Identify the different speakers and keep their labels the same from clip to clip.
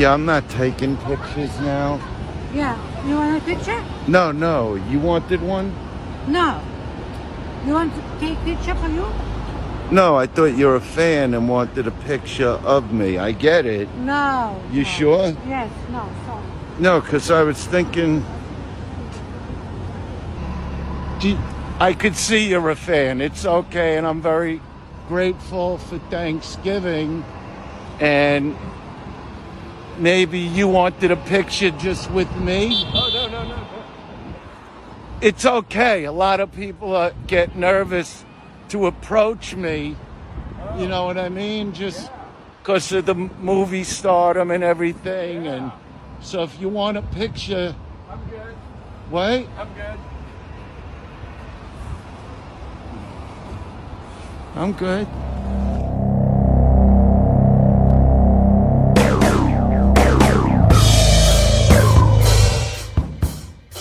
Speaker 1: you. I'm not taking pictures now.
Speaker 2: Yeah. You want a picture?
Speaker 1: No, no. You wanted one?
Speaker 2: No. You want to take a picture for you?
Speaker 1: No, I thought you were a fan and wanted a picture of me. I get it.
Speaker 2: No.
Speaker 1: You
Speaker 2: no.
Speaker 1: sure?
Speaker 2: Yes. No. Sorry.
Speaker 1: No, because I was thinking. You- I could see you're a fan. It's okay, and I'm very grateful for Thanksgiving. And maybe you wanted a picture just with me?
Speaker 3: Oh, no, no, no, no.
Speaker 1: It's okay. A lot of people uh, get nervous to approach me. You know what I mean? Just because of the movie stardom and everything. And so if you want a picture,
Speaker 3: I'm good.
Speaker 1: what?
Speaker 3: I'm good.
Speaker 1: I'm good.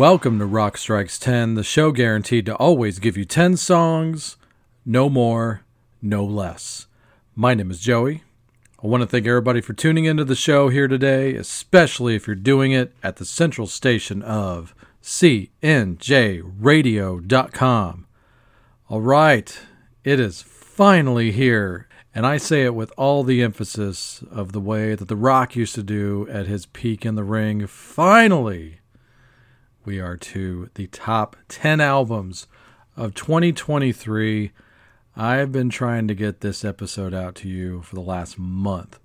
Speaker 4: Welcome to Rock Strikes 10, the show guaranteed to always give you 10 songs, no more, no less. My name is Joey. I want to thank everybody for tuning into the show here today, especially if you're doing it at the central station of CNJRadio.com. All right, it is finally here, and I say it with all the emphasis of the way that The Rock used to do at his peak in the ring. Finally! We are to the top 10 albums of 2023. I've been trying to get this episode out to you for the last month.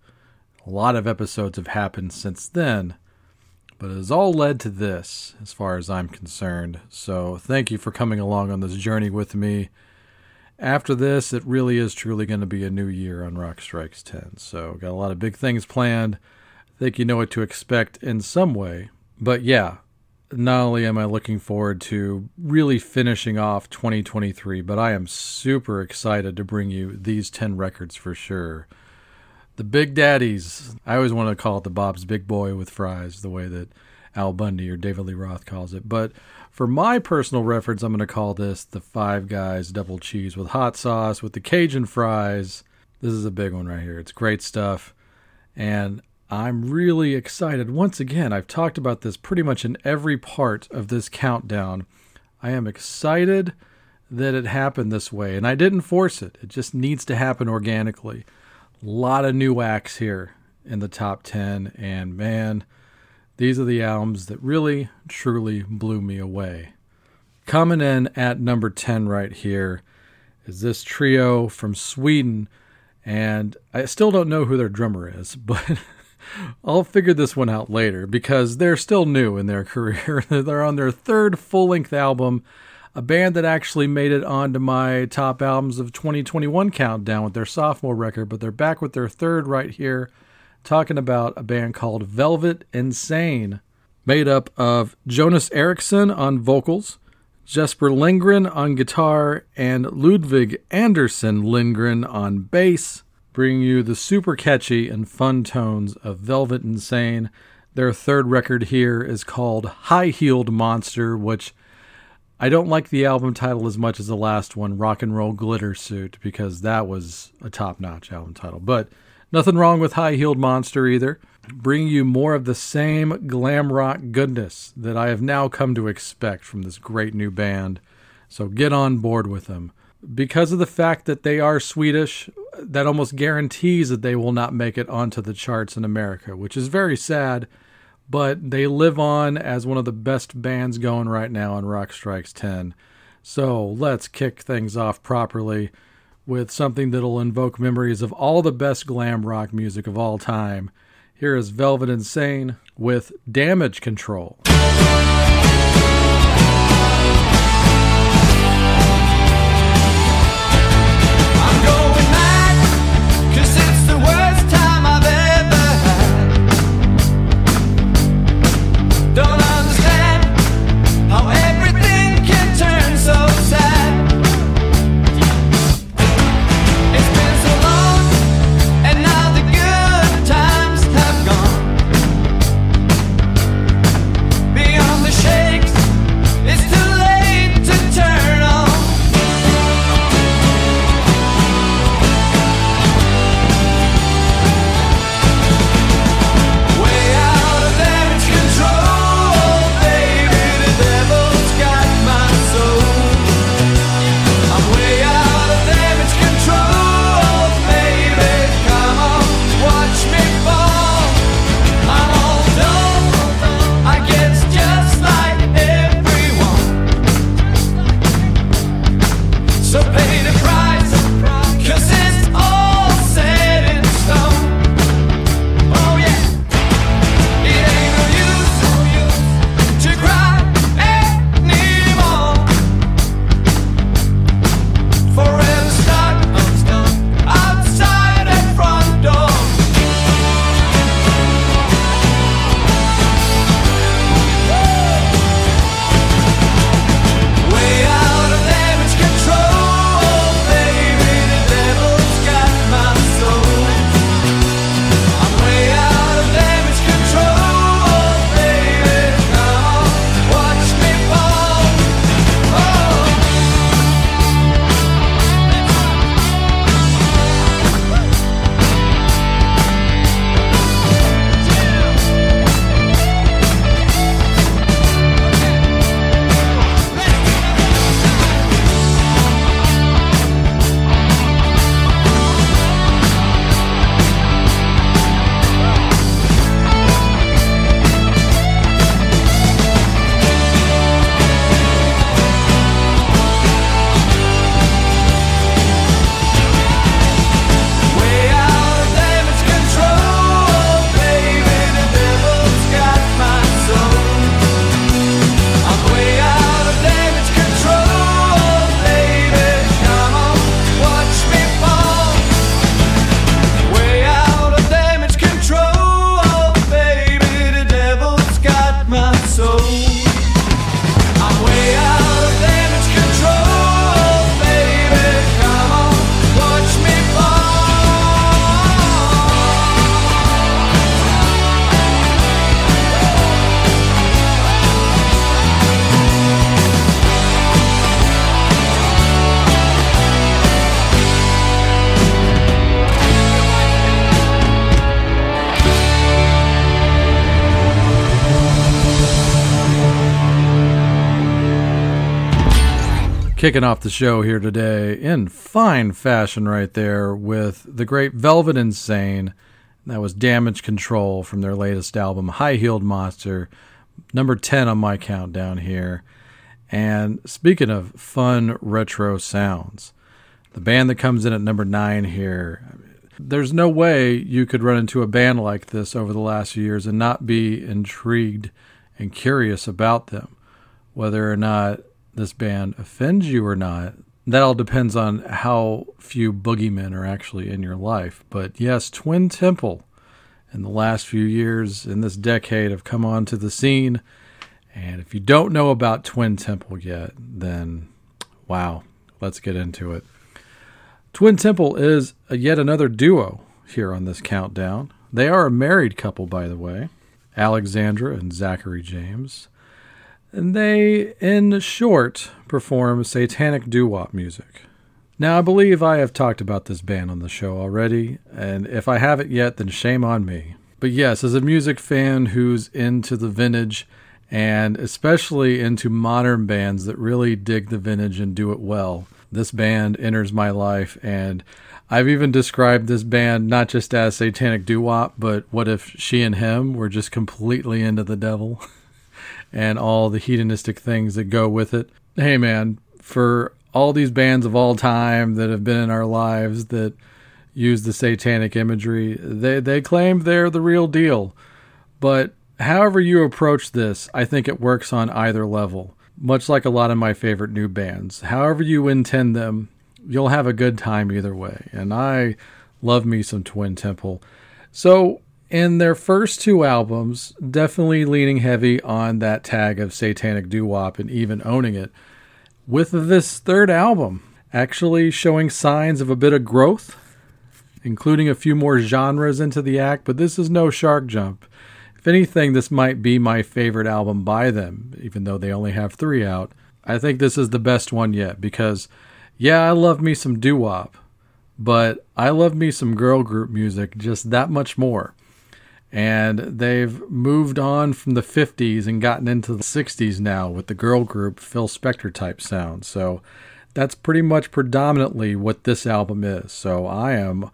Speaker 4: A lot of episodes have happened since then, but it has all led to this, as far as I'm concerned. So thank you for coming along on this journey with me. After this, it really is truly going to be a new year on Rock Strikes 10. So, got a lot of big things planned. I think you know what to expect in some way. But yeah, not only am I looking forward to really finishing off 2023, but I am super excited to bring you these 10 records for sure. The Big Daddies, I always want to call it the Bob's Big Boy with Fries, the way that Al Bundy or David Lee Roth calls it. But for my personal reference, I'm going to call this the Five Guys Double Cheese with hot sauce with the Cajun fries. This is a big one right here. It's great stuff. And I'm really excited. Once again, I've talked about this pretty much in every part of this countdown. I am excited that it happened this way, and I didn't force it. It just needs to happen organically. A lot of new acts here in the top 10, and man, these are the albums that really, truly blew me away. Coming in at number 10 right here is this trio from Sweden, and I still don't know who their drummer is, but I'll figure this one out later because they're still new in their career. they're on their third full length album, a band that actually made it onto my top albums of 2021 countdown with their sophomore record, but they're back with their third right here, talking about a band called Velvet Insane, made up of Jonas Eriksson on vocals, Jesper Lindgren on guitar, and Ludwig Anderson Lindgren on bass bringing you the super catchy and fun tones of Velvet Insane. Their third record here is called High Heeled Monster, which I don't like the album title as much as the last one, Rock and Roll Glitter Suit, because that was a top notch album title. But nothing wrong with High Heeled Monster either. Bringing you more of the same glam rock goodness that I have now come to expect from this great new band. So get on board with them. Because of the fact that they are Swedish, that almost guarantees that they will not make it onto the charts in America, which is very sad. But they live on as one of the best bands going right now on Rock Strikes 10. So let's kick things off properly with something that'll invoke memories of all the best glam rock music of all time. Here is Velvet Insane with Damage Control. Kicking off the show here today in fine fashion, right there, with the great Velvet Insane. That was Damage Control from their latest album, High Heeled Monster, number 10 on my countdown here. And speaking of fun retro sounds, the band that comes in at number 9 here, there's no way you could run into a band like this over the last few years and not be intrigued and curious about them. Whether or not this band offends you or not, that all depends on how few boogeymen are actually in your life. But yes, Twin Temple in the last few years in this decade have come onto the scene. And if you don't know about Twin Temple yet, then wow, let's get into it. Twin Temple is yet another duo here on this countdown. They are a married couple, by the way, Alexandra and Zachary James. And they, in short, perform satanic doo wop music. Now, I believe I have talked about this band on the show already, and if I haven't yet, then shame on me. But yes, as a music fan who's into the vintage and especially into modern bands that really dig the vintage and do it well, this band enters my life, and I've even described this band not just as satanic doo wop, but what if she and him were just completely into the devil and all the hedonistic things that go with it? Hey, man, for all these bands of all time that have been in our lives that use the satanic imagery, they, they claim they're the real deal. But however you approach this, I think it works on either level much like a lot of my favorite new bands. However you intend them, you'll have a good time either way. And I love me some Twin Temple. So, in their first two albums, definitely leaning heavy on that tag of satanic doo wop and even owning it. With this third album, actually showing signs of a bit of growth, including a few more genres into the act, but this is no shark jump. If anything, this might be my favorite album by them, even though they only have three out. I think this is the best one yet because, yeah, I love me some doo wop, but I love me some girl group music just that much more. And they've moved on from the 50s and gotten into the 60s now with the girl group Phil Spector type sound. So that's pretty much predominantly what this album is. So I am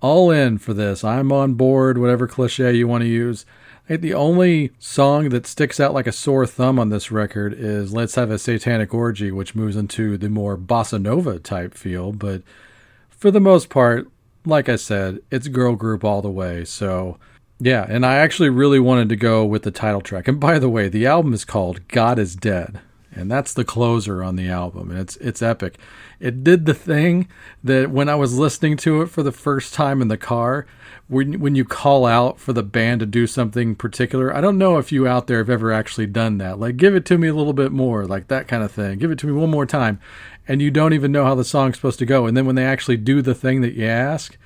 Speaker 4: all in for this. I'm on board, whatever cliche you want to use. The only song that sticks out like a sore thumb on this record is Let's Have a Satanic Orgy, which moves into the more bossa nova type feel. But for the most part, like I said, it's girl group all the way. So, yeah, and I actually really wanted to go with the title track. And by the way, the album is called God is Dead. And that's the closer on the album. And it's it's epic. It did the thing that when I was listening to it for the first time in the car, when when you call out for the band to do something particular. I don't know if you out there have ever actually done that. Like give it to me a little bit more, like that kind of thing. Give it to me one more time. And you don't even know how the song's supposed to go. And then when they actually do the thing that you ask,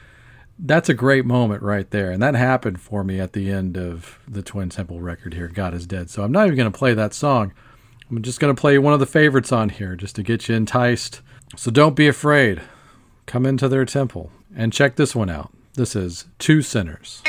Speaker 4: that's a great moment right there. And that happened for me at the end of the Twin Temple record here, God is Dead. So I'm not even going to play that song. I'm just going to play one of the favorites on here just to get you enticed. So don't be afraid. Come into their temple and check this one out. This is Two Sinners.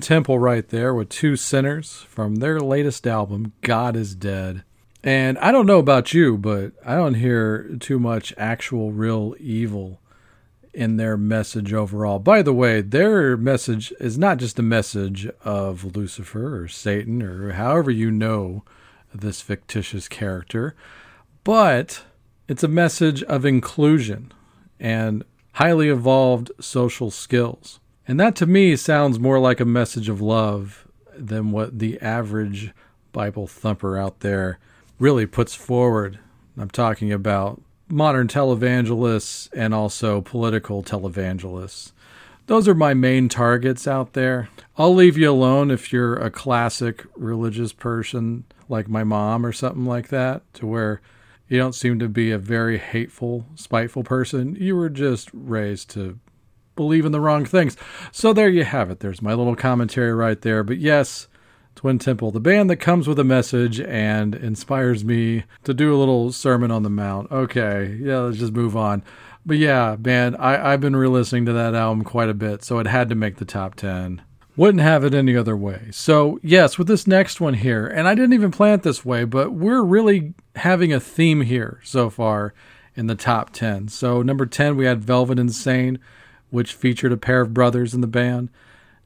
Speaker 4: Temple right there with Two Sinners from their latest album, God is Dead. And I don't know about you, but I don't hear too much actual real evil in their message overall. By the way, their message is not just a message of Lucifer or Satan or however you know this fictitious character, but it's a message of inclusion and highly evolved social skills. And that to me sounds more like a message of love than what the average Bible thumper out there really puts forward. I'm talking about modern televangelists and also political televangelists. Those are my main targets out there. I'll leave you alone if you're a classic religious person like my mom or something like that, to where you don't seem to be a very hateful, spiteful person. You were just raised to believe in the wrong things. So there you have it. There's my little commentary right there. But yes, Twin Temple, the band that comes with a message and inspires me to do a little Sermon on the Mount. Okay, yeah, let's just move on. But yeah, man, I, I've been re listening to that album quite a bit, so it had to make the top 10. Wouldn't have it any other way. So, yes, with this next one here, and I didn't even plan it this way, but we're really having a theme here so far in the top 10. So, number 10, we had Velvet Insane, which featured a pair of brothers in the band.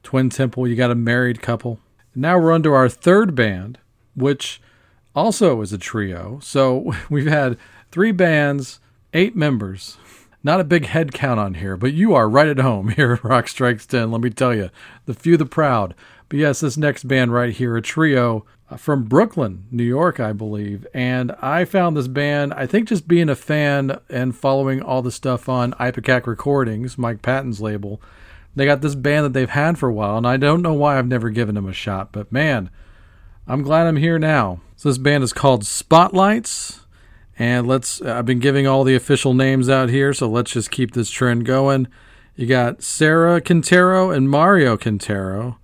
Speaker 4: Twin Temple, you got a married couple. Now we're under our third band, which also is a trio. So we've had three bands, eight members. Not a big head count on here, but you are right at home here at Rock Strikes 10, let me tell you. The few, the proud. But yes, this next band right here, a trio Uh, from Brooklyn, New York, I believe. And I found this band, I think just being a fan and following all the stuff on Ipecac Recordings, Mike Patton's label, they got this band that they've had for a while, and I don't know why I've never given them a shot, but man, I'm glad I'm here now. So this band is called Spotlights, and let's uh, I've been giving all the official names out here, so let's just keep this trend going. You got Sarah Quintero and Mario Quintero.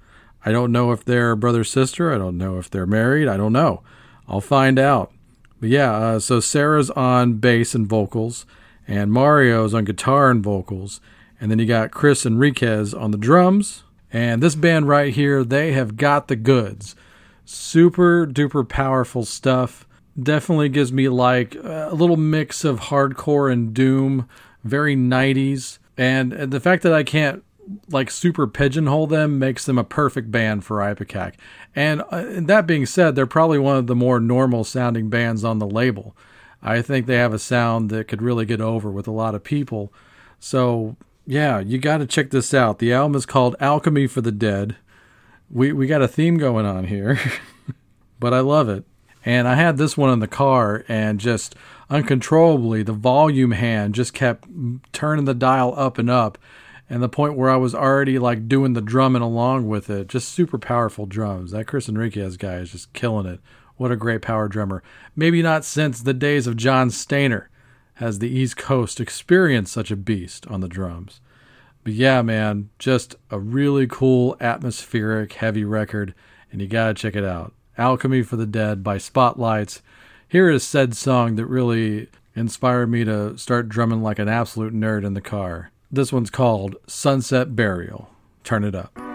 Speaker 4: I don't know if they're brother sister. I don't know if they're married. I don't know. I'll find out. But yeah, uh, so Sarah's on bass and vocals, and Mario's on guitar and vocals. And then you got Chris Enriquez on the drums. And this band right here, they have got the goods. Super duper powerful stuff. Definitely gives me like a little mix of hardcore and doom, very 90s. And the fact that I can't like super pigeonhole them makes them a perfect band for Ipecac. And, uh, and that being said, they're probably one of the more normal sounding bands on the label. I think they have a sound that could really get over with a lot of people. So yeah, you got to check this out. The album is called Alchemy for the Dead. We we got a theme going on here, but I love it. And I had this one in the car, and just uncontrollably, the volume hand just kept turning the dial up and up, and the point where I was already like doing the drumming along with it. Just super powerful drums. That Chris Enriquez guy is just killing it. What a great power drummer. Maybe not since the days of John Stanier has the East Coast experienced such a beast on the drums. But yeah, man, just a really cool, atmospheric, heavy record, and you gotta check it out. Alchemy for the Dead by Spotlights. Here is said song that really inspired me to start drumming like an absolute nerd in the car. This one's called Sunset Burial. Turn it up.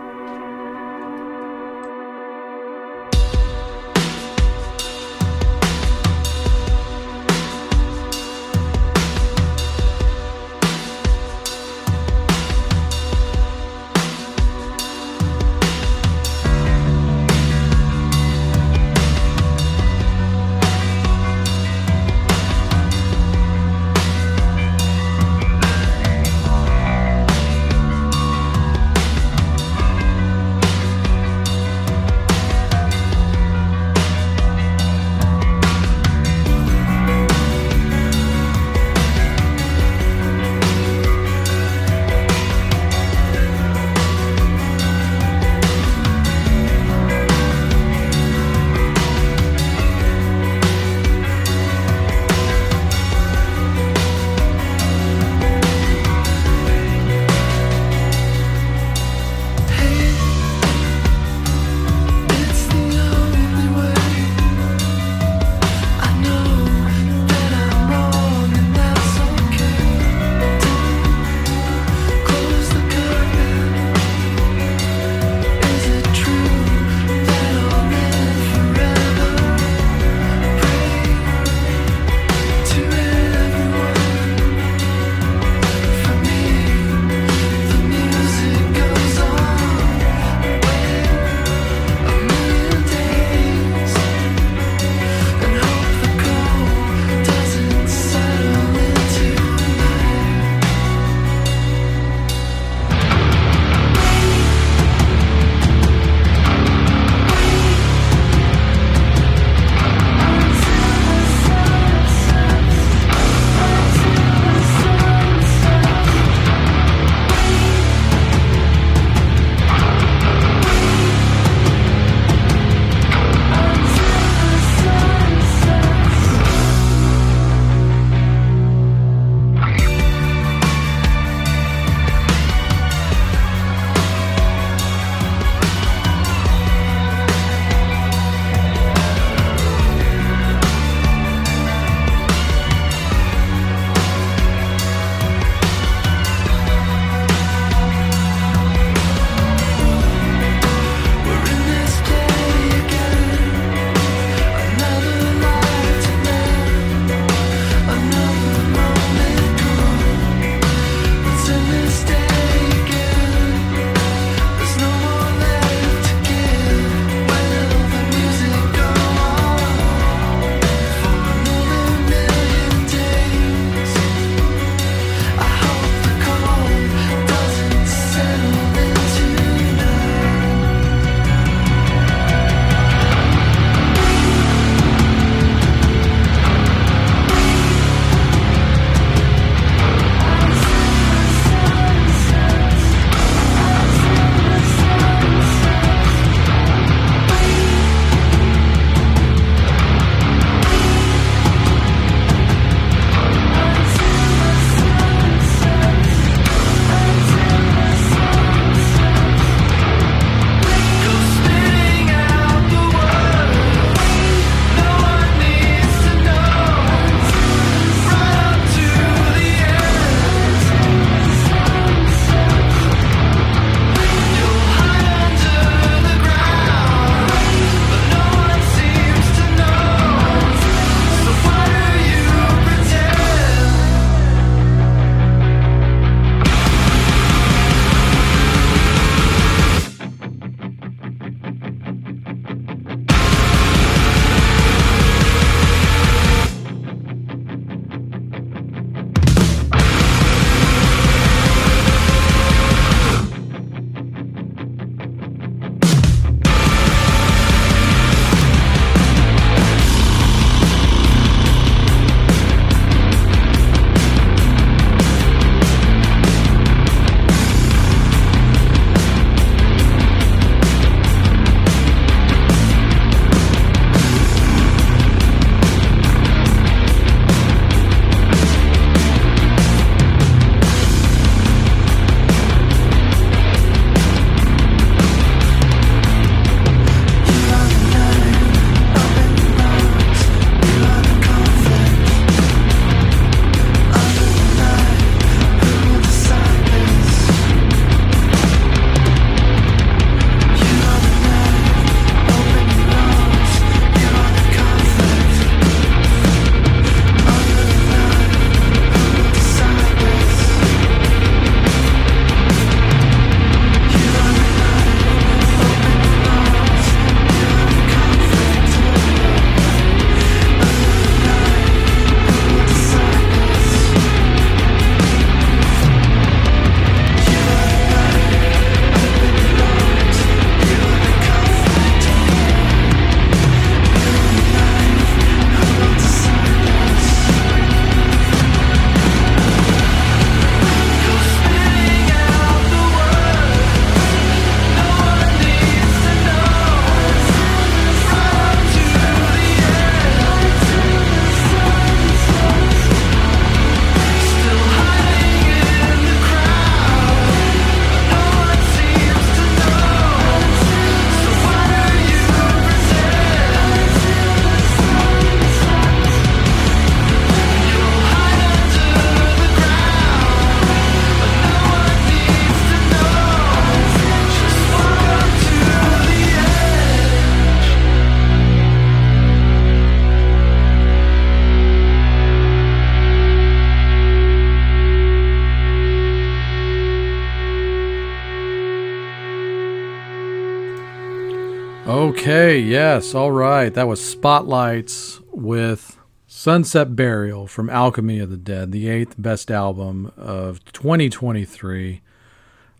Speaker 4: Okay, yes, all right. That was Spotlights with Sunset Burial from Alchemy of the Dead, the eighth best album of 2023.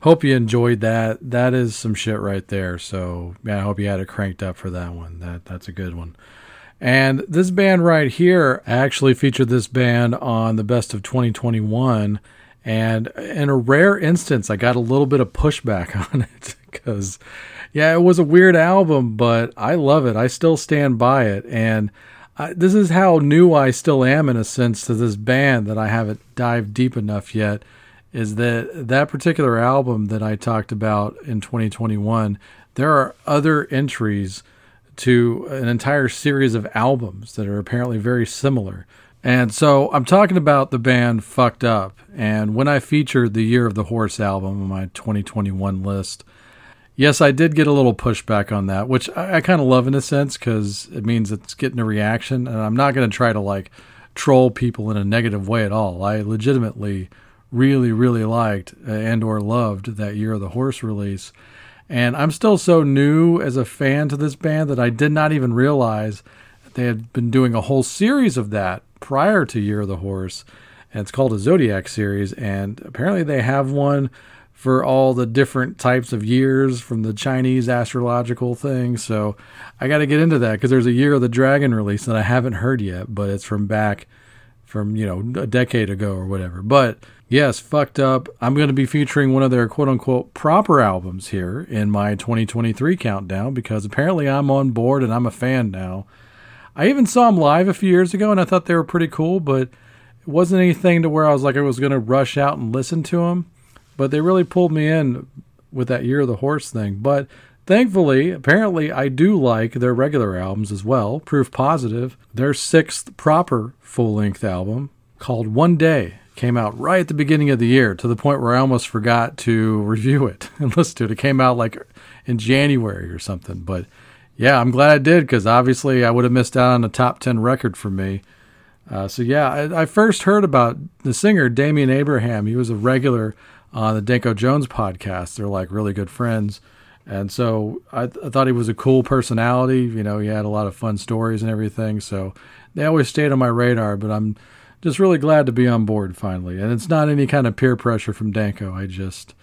Speaker 4: Hope you enjoyed that. That is some shit right there. So, yeah, I hope you had it cranked up for that one. That that's a good one. And this band right here, I actually featured this band on the best of 2021. And in a rare instance, I got a little bit of pushback on it because, yeah, it was a weird album, but I love it. I still stand by it. And I, this is how new I still am in a sense to this band that I haven't dived deep enough yet. Is that that particular album that I talked about in 2021? There are other entries to an entire series of albums that are apparently very similar. And so I'm talking about the band Fucked Up. And when I featured the Year of the Horse album on my 2021 list, yes, I did get a little pushback on that, which I, I kind of love in a sense because it means it's getting a reaction. And I'm not going to try to like troll people in a negative way at all. I legitimately really, really liked and or loved that Year of the Horse release. And I'm still so new as a fan to this band that I did not even realize they had been doing a whole series of that prior to Year of the Horse. And it's called a Zodiac series. And apparently they have one for all the different types of years from the Chinese astrological thing. So I got to get into that because there's a Year of the Dragon release that I haven't heard yet, but it's from back from, you know, a decade ago or whatever. But yes, fucked up. I'm going to be featuring one of their quote unquote proper albums here in my 2023 countdown because apparently I'm on board and I'm a fan now. I even saw them live a few years ago and I thought they were pretty cool, but it wasn't anything to where I was like I was going to rush out and listen to them. But they really pulled me in with that Year of the Horse thing. But thankfully, apparently, I do like their regular albums as well. Proof positive. Their sixth proper full length album called One Day came out right at the beginning of the year to the point where I almost forgot to review it and listen to it. It came out like in January or something. But yeah, I'm glad I did because obviously I would have missed out on a top 10 record for me. Uh, so yeah, I, I, first heard about the singer Damian Abraham. He was a regular on the Danko Jones podcast. They're like really good friends. And so I, th- I thought he was a cool personality. You know, he had a lot of fun stories and everything. So they always stayed on my radar, but I'm just really glad to be on board finally. And it's not any kind of peer pressure from Danko. I just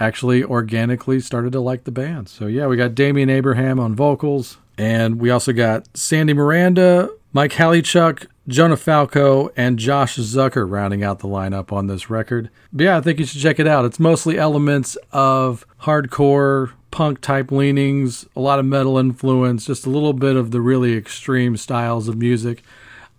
Speaker 4: actually organically started to like the band. So yeah, we got Damian Abraham on vocals, and we also got Sandy Miranda, Mike Haliechuk, Jonah Falco, and Josh Zucker rounding out the lineup on this record. But yeah, I think you should check it out. It's mostly elements of hardcore, punk type leanings, a lot of metal influence, just a little bit of the really extreme styles of music.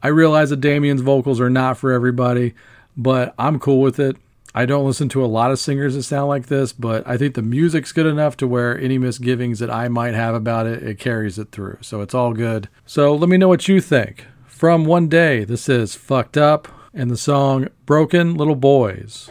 Speaker 4: I realize that Damian's vocals are not for everybody, but I'm cool with it. I don't listen to a lot of singers that sound like this, but I think the music's good enough to where any misgivings that I might have about it, it carries it through. So it's all good. So let me know what you think. From One Day, this is Fucked Up and the song Broken Little Boys.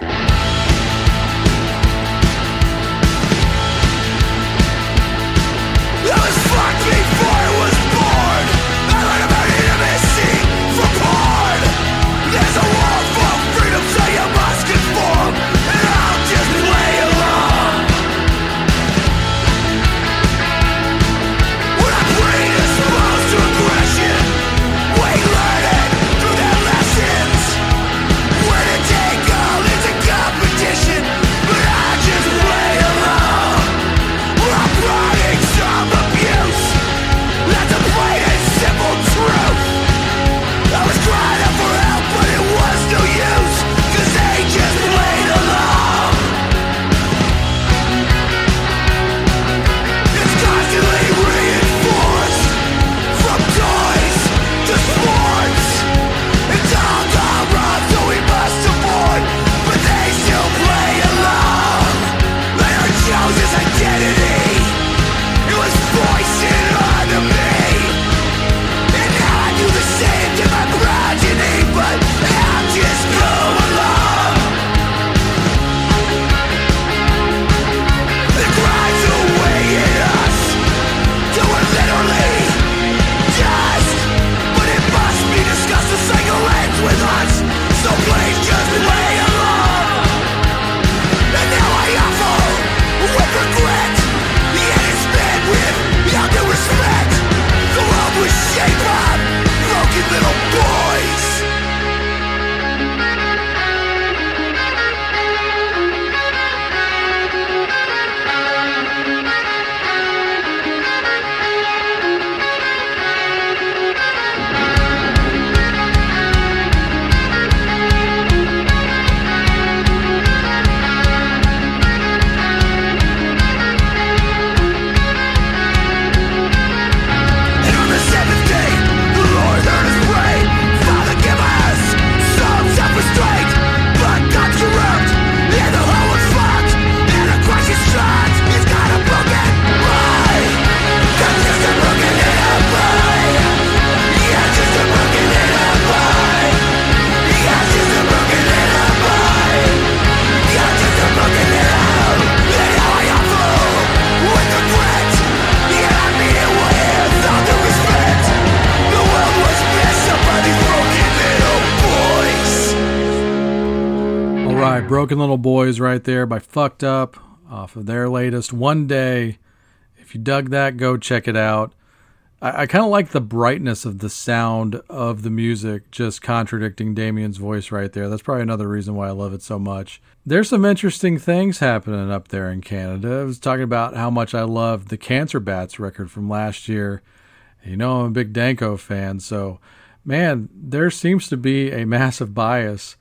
Speaker 4: Broken Little Boys right there by Fucked Up off of their latest One Day. If you dug that, go check it out. I, I kind of like the brightness of the sound of the music, just contradicting Damian's voice right there. That's probably another reason why I love it so much. There's some interesting things happening up there in Canada. I was talking about how much I loved the Cancer Bats record from last year. You know, I'm a big Danko fan, so man, there seems to be a massive bias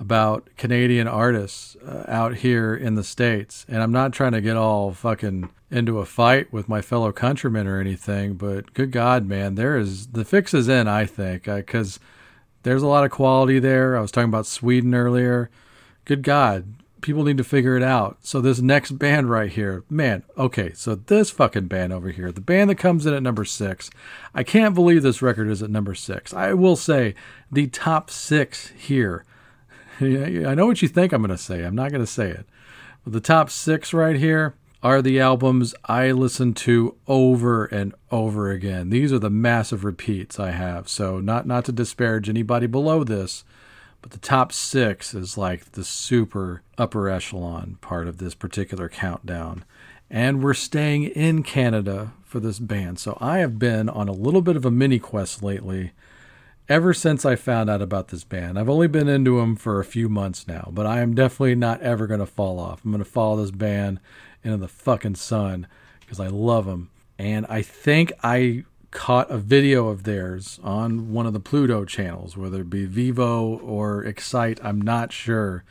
Speaker 4: about Canadian artists uh, out here in the States. And I'm not trying to get all fucking into a fight with my fellow countrymen or anything, but good God, man, there is the fix is in, I think, because there's a lot of quality there. I was talking about Sweden earlier. Good God, people need to figure it out. So this next band right here, man, okay, so this fucking band over here, the band that comes in at number six, I can't believe this record is at number six. I will say the top six here. I know what you think I'm going to say. I'm not going to say it. But the top six right here are the albums I listen to over and over again. These are the massive repeats I have. So not not to disparage anybody below this, but the top six is like the super upper echelon part of this particular countdown. And we're staying in Canada for this band. So I have been on a little bit of a mini quest lately ever since I found out about this band. I've only been into them for a few months now, but I am definitely not ever going to fall off. I'm going to follow this band into the fucking sun because I love them. And I think I caught a video of theirs on one of the Pluto channels, whether it be Vivo or Excite. I'm not sure.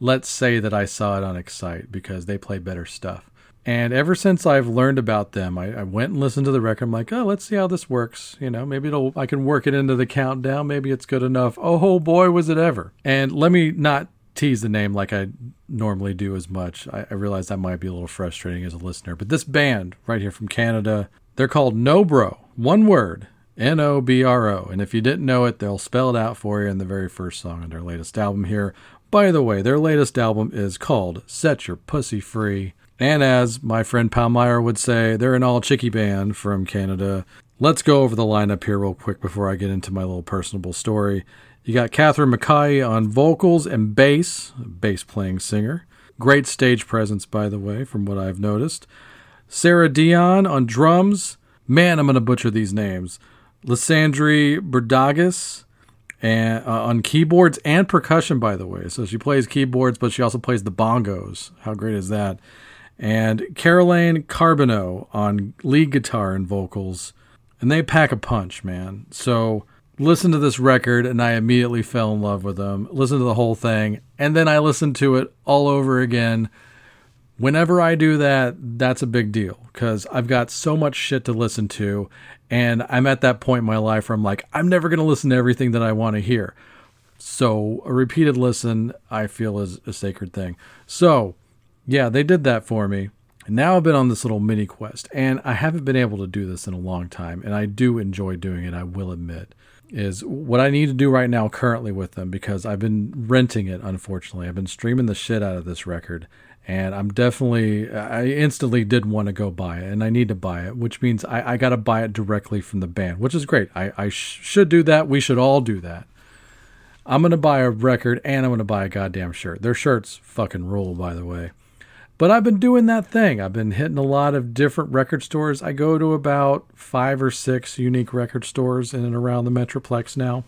Speaker 4: Let's say that I saw it on Excite because they play better stuff. And ever since I've learned about them, I, I, went and listened to the record. I'm like, oh, let's see how this works. You know, maybe it'll I can work it into the countdown. Maybe it's good enough. Oh boy, was it ever! And let me not tease the name like I normally do as much. I, I realize that might be a little frustrating as a listener. But this band right here from Canada, they're called Nobro. One word. N O B R O. And if you didn't know it, they'll spell it out for you in the very first song on their latest album here. By the way, their latest album is called Set Your Pussy Free. And as my friend Palmyra would say, they're an all chickie band from Canada. Let's go over the lineup here real quick before I get into my little personable story. You got Catherine Mackay on vocals and bass, bass playing singer. Great stage presence, by the way, from what I've noticed. Sarah Dion on drums. Man, I'm going to butcher these names. Lisandre Bourdages and uh, on keyboards and percussion, by the way. So she plays keyboards, but she also plays the bongos. How great is that? And Karolane Carbonneau on lead guitar and vocals. And they pack a punch, man. So listen to this record, and I immediately fell in love with them. Listen to the whole thing, and then I listened to it all over again. Whenever I do that, that's a big deal because I've got so much shit to listen to. And I'm at that point in my life where I'm like, I'm never going to listen to everything that I want to hear. So a repeated listen, I feel, is a sacred thing. So yeah, they did that for me. And now I've been on this little mini quest, and I haven't been able to do this in a long time, and I do enjoy doing it, I will admit. Is what I need to do right now currently with them because I've been renting it, unfortunately. I've been streaming the shit out of this record, and I'm definitely, I instantly did want to go buy it, and I need to buy it, which means I, I got to buy it directly from the band, which is great. I, I sh- should do that. We should all do that. I'm going to buy a record, and I'm going to buy a goddamn shirt. Their shirts fucking rule, by the way. But I've been doing that thing. I've been hitting a lot of different record stores. I go to about five or six unique record stores in and around the Metroplex now.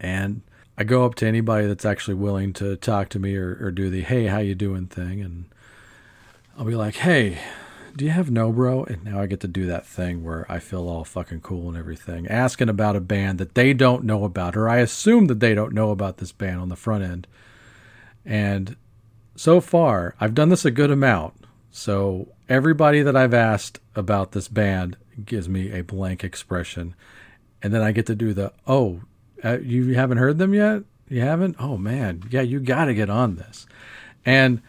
Speaker 4: And I go up to anybody that's actually willing to talk to me or, or do the hey, how you doing thing. And I'll be like, hey, do you have Nobro? And now I get to do that thing where I feel all fucking cool and everything, asking about a band that they don't know about, or I assume that they don't know about this band on the front end. And so far, I've done this a good amount. So everybody that I've asked about this band gives me a blank expression. And then I get to do the, oh, uh, you haven't heard them yet? You haven't? Oh, man. Yeah, you got to get on this. And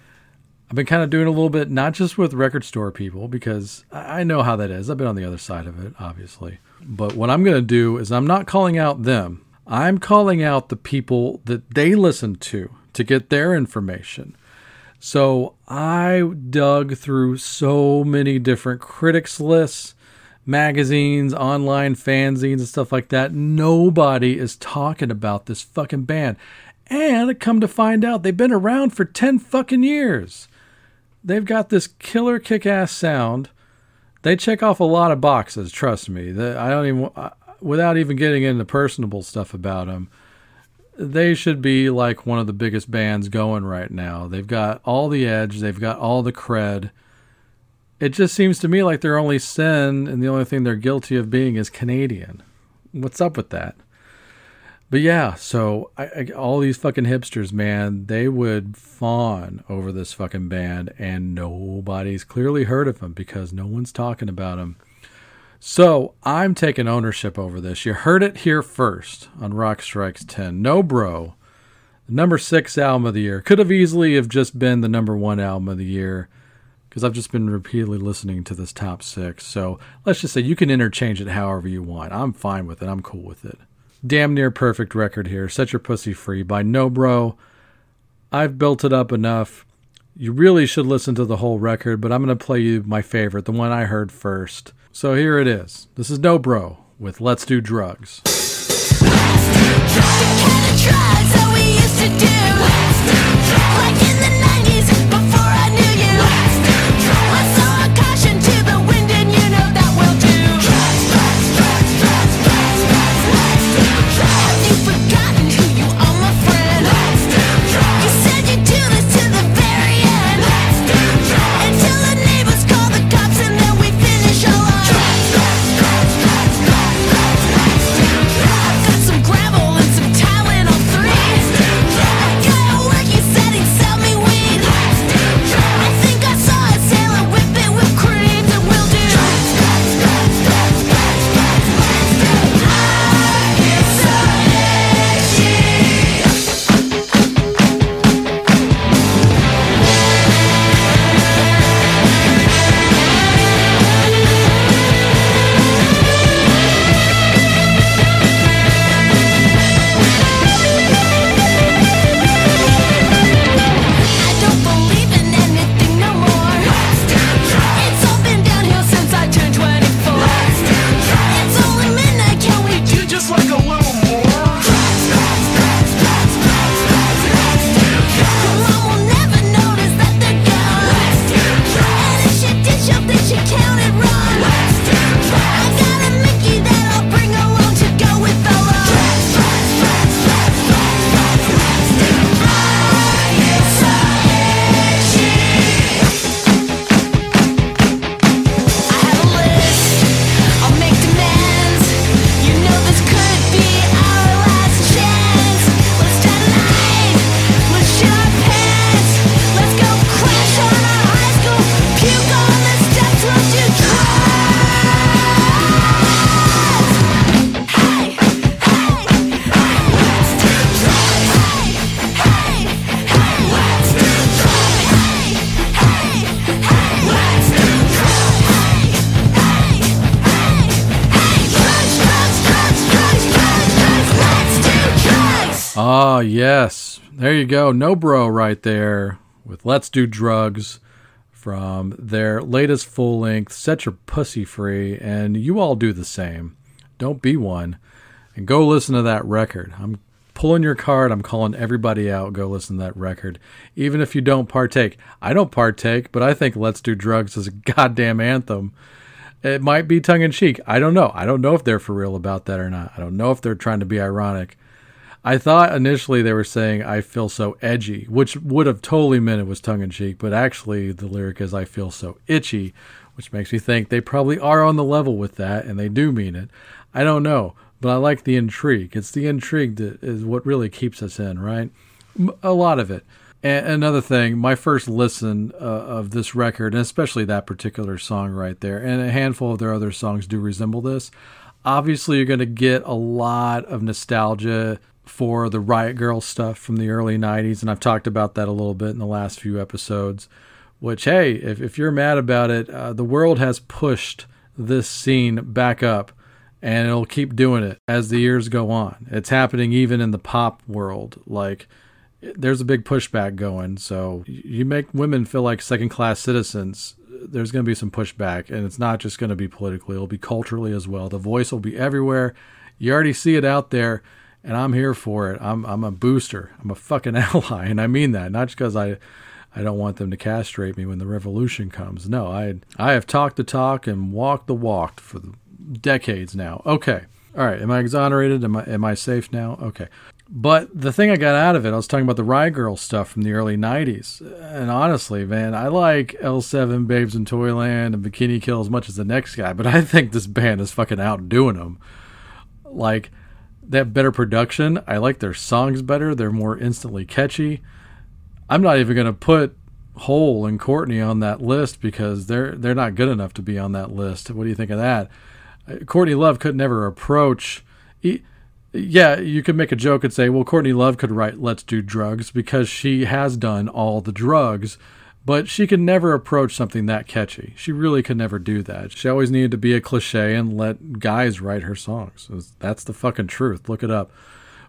Speaker 4: I've been kind of doing a little bit, not just with record store people, because I know how that is. I've been on the other side of it, obviously. But what I'm going to do is I'm not calling out them, I'm calling out the people that they listen to to get their information. So I dug through so many different critics lists, magazines, online fanzines, and stuff like that. Nobody is talking about this fucking band. And come to find out, they've been around for 10 fucking years. They've got this killer kick ass sound. They check off a lot of boxes, trust me. I don't even, without even getting into personable stuff about them, they should be like one of the biggest bands going right now. They've got all the edge, they've got all the cred. It just seems to me like their only sin and the only thing they're guilty of being is Canadian. What's up with that? But yeah, so I, I, all these fucking hipsters, man, they would fawn over this fucking band, and nobody's clearly heard of them because no one's talking about them. So I'm taking ownership over this. You heard it here first on Rock Strikes 10. Nobro, the number six album of the year. Could have easily have just been the number one album of the year because I've just been repeatedly listening to this top six. So let's just say you can interchange it however you want. I'm fine with it. I'm cool with it. Damn near perfect record here. Set Your Pussy Free by Nobro. I've built it up enough. You really should listen to the whole record, but I'm going to play you my favorite, the one I heard first. So here it is. This is Nobro with Let's Do Drugs.
Speaker 5: Got
Speaker 4: Nobro right there with Let's Do Drugs from their latest full length, Set Your Pussy Free. And you all do the same. Don't be one. And go listen to that record. I'm pulling your card. I'm calling everybody out. Go listen to that record. Even if you don't partake. I don't partake, but I think Let's Do Drugs is a goddamn anthem. It might be tongue in cheek. I don't know. I don't know if they're for real about that or not. I don't know if they're trying to be ironic. I thought initially they were saying I feel so edgy, which would have totally meant it was tongue in cheek, but actually the lyric is I feel so itchy, which makes me think they probably are on the level with that and they do mean it. I don't know, but I like the intrigue. It's the intrigue that is what really keeps us in, right? A lot of it. And another thing, my first listen uh, of this record, and especially that particular song right there, and a handful of their other songs do resemble this. Obviously, you're going to get a lot of nostalgia for the Riot Girl stuff from the early 90s, and I've talked about that a little bit in the last few episodes. Which, hey, if, if you're mad about it, uh, the world has pushed this scene back up, and it'll keep doing it as the years go on. It's happening even in the pop world. Like, there's a big pushback going. So you make women feel like second class citizens. There's going to be some pushback, and it's not just going to be politically, it'll be culturally as well. The voice will be everywhere. You already see it out there, and I'm here for it. I'm I'm a booster. I'm a fucking ally, and I mean that not just because I I don't want them to castrate me when the revolution comes. No, I I have talked the talk and walked the walk for decades now. Okay, all right. Am I exonerated? Am I am I safe now? Okay. But the thing I got out of it, I was talking about the Riot Girl stuff from the early 90s. And honestly, man, I like L7, Babes in Toyland, and Bikini Kill as much as the next guy, but I think this band is fucking outdoing them. Like, they have better production. I like their songs better. They're more instantly catchy. I'm not even going to put Hole and Courtney on that list because they're they're not good enough to be on that list. What do you think of that? Uh, Courtney Love could never approach. Yeah, you could make a joke and say, well, Courtney Love could write Let's Do Drugs because she has done all the drugs, but she could never approach something that catchy. She really could never do that. She always needed to be a cliche and let guys write her songs. That's the fucking truth. Look it up.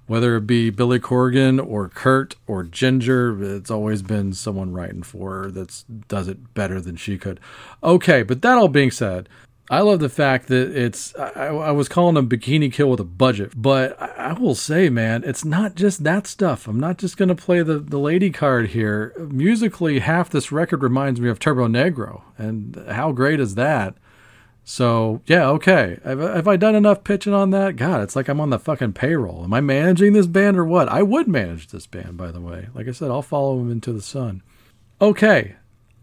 Speaker 4: Whether it be Billy Corgan or Kurt or Ginger, it's always been someone writing for her that does it better than she could. Okay, but that all being said, I love the fact that it's. I, I was calling them Bikini Kill with a budget, but I, I will say, man, it's not just that stuff. I'm not just going to play the, the lady card here. Musically, half this record reminds me of Turbonegro, and how great is that? So, yeah, okay. Have, have I done enough pitching on that? God, it's like I'm on the fucking payroll. Am I managing this band or what? I would manage this band, by the way. Like I said, I'll follow them into the sun. Okay,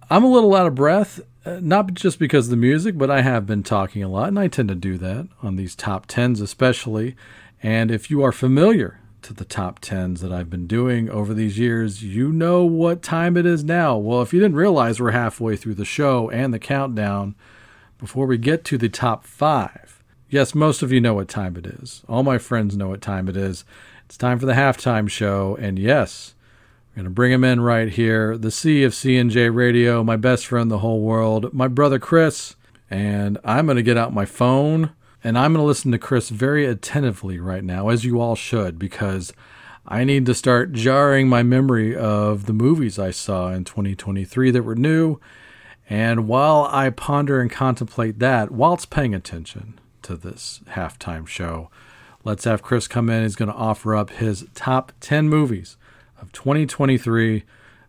Speaker 4: I'm a little out of breath uh, not just because of the music, but I have been talking a lot, and I tend to do that on these top tens, especially. And if you are familiar to the top tens that I've been doing over these years, you know what time it is now. Well, if you didn't realize, we're halfway through the show and the countdown before we get to the top five. Yes, most of you know what time it is. All my friends know what time it is. It's time for the halftime show, and yes, we're going to bring him in right here. The C of C&J Radio, my best friend the whole world, my brother Chris. And I'm going to get out my phone and I'm going to listen to Chris very attentively right now, as you all should, because I need to start jarring my memory of the movies I saw in 2023 that were new. And while I ponder and contemplate that, whilst paying attention to this halftime show, let's have Chris come in. He's going to offer up his top 10 movies of 2023.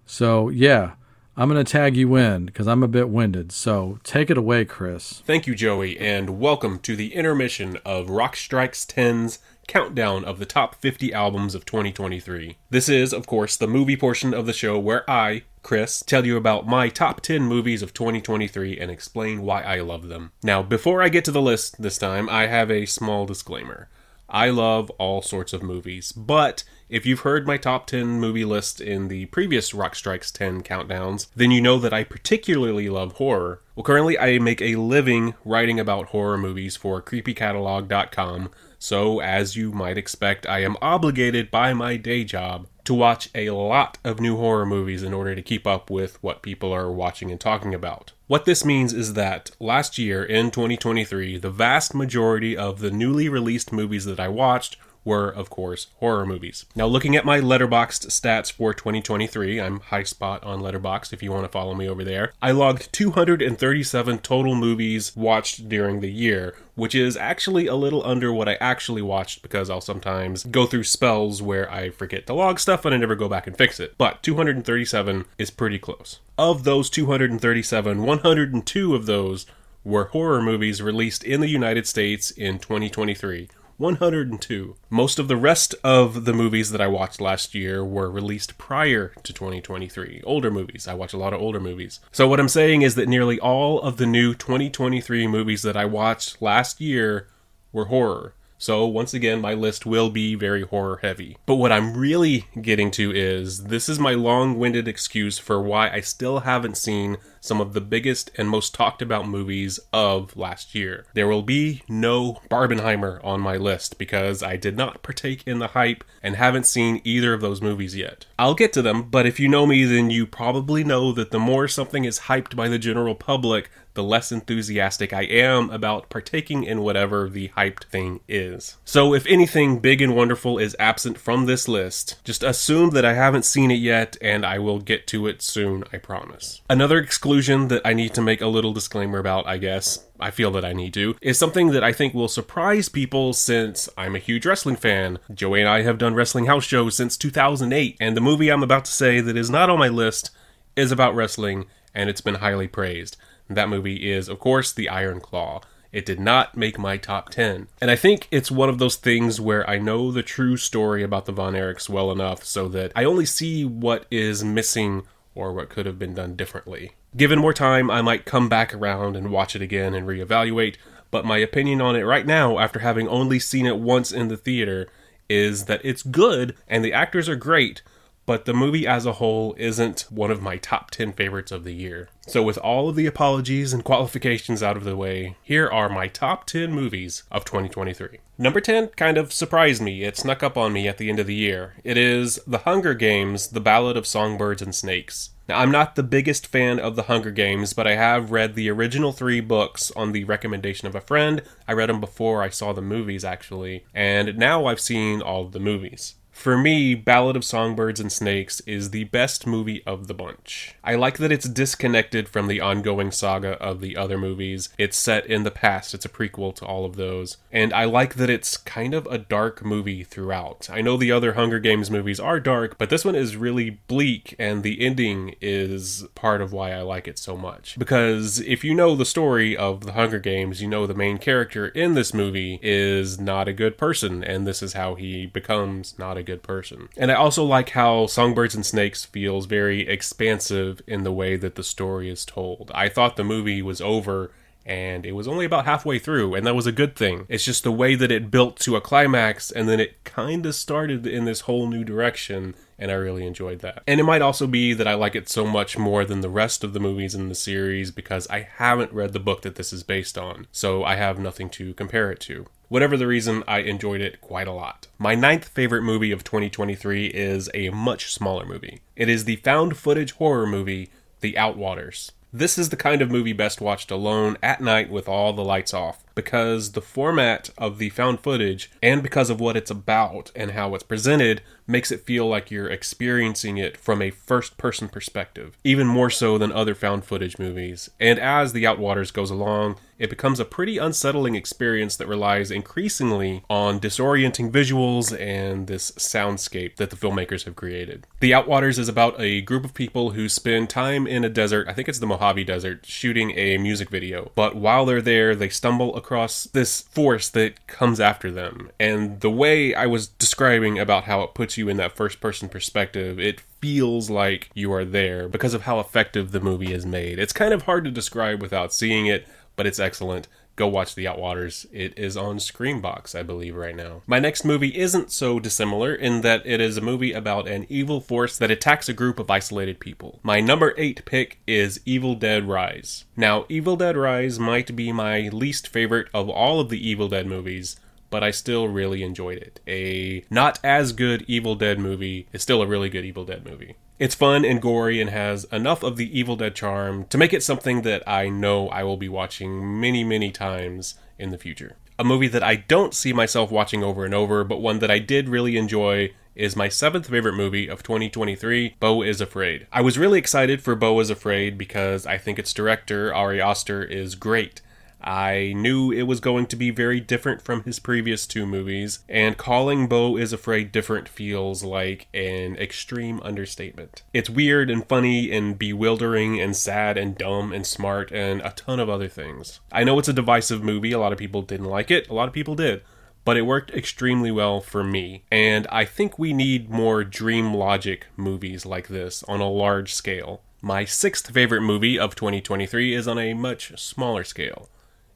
Speaker 4: So, yeah, I'm going to tag you in because I'm a bit winded. So, take it away, Chris.
Speaker 6: Thank you, Joey, and welcome to the intermission of Rock Strikes 10's countdown of the top 50 albums of 2023. This is, of course, the movie portion of the show where I, Chris, tell you about my top 10 movies of 2023 and explain why I love them. Now, before I get to the list this time, I have a small disclaimer. I love all sorts of movies, but if you've heard my top 10 movie list in the previous Rock Strikes 10 countdowns, then you know that I particularly love horror. Well, currently I make a living writing about horror movies for creepycatalog.com, so as you might expect, I am obligated by my day job to watch a lot of new horror movies in order to keep up with what people are watching and talking about. What this means is that last year in 2023, the vast majority of the newly released movies that I watched were, of course, horror movies. Now, looking at my Letterboxd stats for 2023, I'm high spot on Letterboxd if you want to follow me over there. I logged 237 total movies watched during the year, which is actually a little under what I actually watched because I'll sometimes go through spells where I forget to log stuff and I never go back and fix it. But 237 is pretty close. Of those 237, 102 of those were horror movies released in the United States in 2023. 102. Most of the rest of the movies that I watched last year were released prior to 2023. Older movies. I watch a lot of older movies. So, what I'm saying is that nearly all of the new 2023 movies that I watched last year were horror. So, once again, my list will be very horror heavy. But what I'm really getting to is this is my long winded excuse for why I still haven't seen some of the biggest and most talked about movies of last year. There will be no Barbenheimer on my list because I did not partake in the hype and haven't seen either of those movies yet. I'll get to them, but if you know me, then you probably know that the more something is hyped by the general public, the less enthusiastic I am about partaking in whatever the hyped thing is. So, if anything big and wonderful is absent from this list, just assume that I haven't seen it yet and I will get to it soon, I promise. Another exclusion that I need to make a little disclaimer about, I guess, I feel that I need to, is something that I think will surprise people since I'm a huge wrestling fan. Joey and I have done wrestling house shows since 2008, and the movie I'm about to say that is not on my list is about wrestling, and it's been highly praised. That movie is, of course, The Iron Claw. It did not make my top 10. And I think it's one of those things where I know the true story about the Von Erichs well enough so that I only see what is missing or what could have been done differently. Given more time, I might come back around and watch it again and reevaluate, but my opinion on it right now, after having only seen it once in the theater, is that it's good and the actors are great, but the movie as a whole isn't one of my top 10 favorites of the year. So, with all of the apologies and qualifications out of the way, here are my top 10 movies of 2023. Number 10 kind of surprised me. It snuck up on me at the end of the year. It is The Hunger Games The Ballad of Songbirds and Snakes. Now, I'm not the biggest fan of The Hunger Games, but I have read the original three books on the recommendation of a friend. I read them before I saw the movies, actually, and now I've seen all of the movies. For me, Ballad of Songbirds and Snakes is the best movie of the bunch. I like that it's disconnected from the ongoing saga of the other movies. It's set in the past, it's a prequel to all of those. And I like that it's kind of a dark movie throughout. I know the other Hunger Games movies are dark, but this one is really bleak, and the ending is part of why I like it so much. Because if you know the story of the Hunger Games, you know the main character in this movie is not a good person, and this is how he becomes not a good person. And I also like how Songbirds and Snakes feels very expansive in the way that the story is told. I thought the movie was over and it was only about halfway through, and that was a good thing. It's just the way that it built to a climax, and then it kind of started in this whole new direction, and I really enjoyed that. And it might also be that I like it so much more than the rest of the movies in the series because I haven't read the book that this is based on, so I have nothing to compare it to. Whatever the reason, I enjoyed it quite a lot. My ninth favorite movie of 2023 is a much smaller movie. It is the found footage horror movie, The Outwaters. This is the kind of movie best watched alone at night with all the lights off because the format of the found footage and because of what it's about and how it's presented makes it feel like you're experiencing it from a first person perspective, even more so than other found footage movies. And as The Outwaters goes along, it becomes a pretty unsettling experience that relies increasingly on disorienting visuals and this soundscape that the filmmakers have created. The Outwaters is about a group of people who spend time in a desert, I think it's the Mojave Desert, shooting a music video. But while they're there, they stumble across this force that comes after them. And the way I was describing about how it puts you in that first person perspective, it feels like you are there because of how effective the movie is made. It's kind of hard to describe without seeing it, but it's excellent. Go watch The Outwaters. It is on Screambox, I believe, right now. My next movie isn't so dissimilar in that it is a movie about an evil force that attacks a group of isolated people. My number 8 pick is Evil Dead Rise. Now, Evil Dead Rise might be my least favorite of all of the Evil Dead movies, but I still really enjoyed it. A not as good Evil Dead movie is still a really good Evil Dead movie. It's fun and gory and has enough of the Evil Dead charm to make it something that I know I will be watching many, many times in the future. A movie that I don't see myself watching over and over, but one that I did really enjoy is my seventh favorite movie of 2023, Beau is Afraid. I was really excited for Beau is Afraid because I think its director, Ari Aster, is great. I knew it was going to be very different from his previous two movies, and calling Beau is Afraid different feels like an extreme understatement. It's weird and funny and bewildering and sad and dumb and smart and a ton of other things. I know it's a divisive movie, a lot of people didn't like it, a lot of people did. But it worked extremely well for me, and I think we need more dream logic movies like this on a large scale. My sixth favorite movie of 2023 is on a much smaller scale.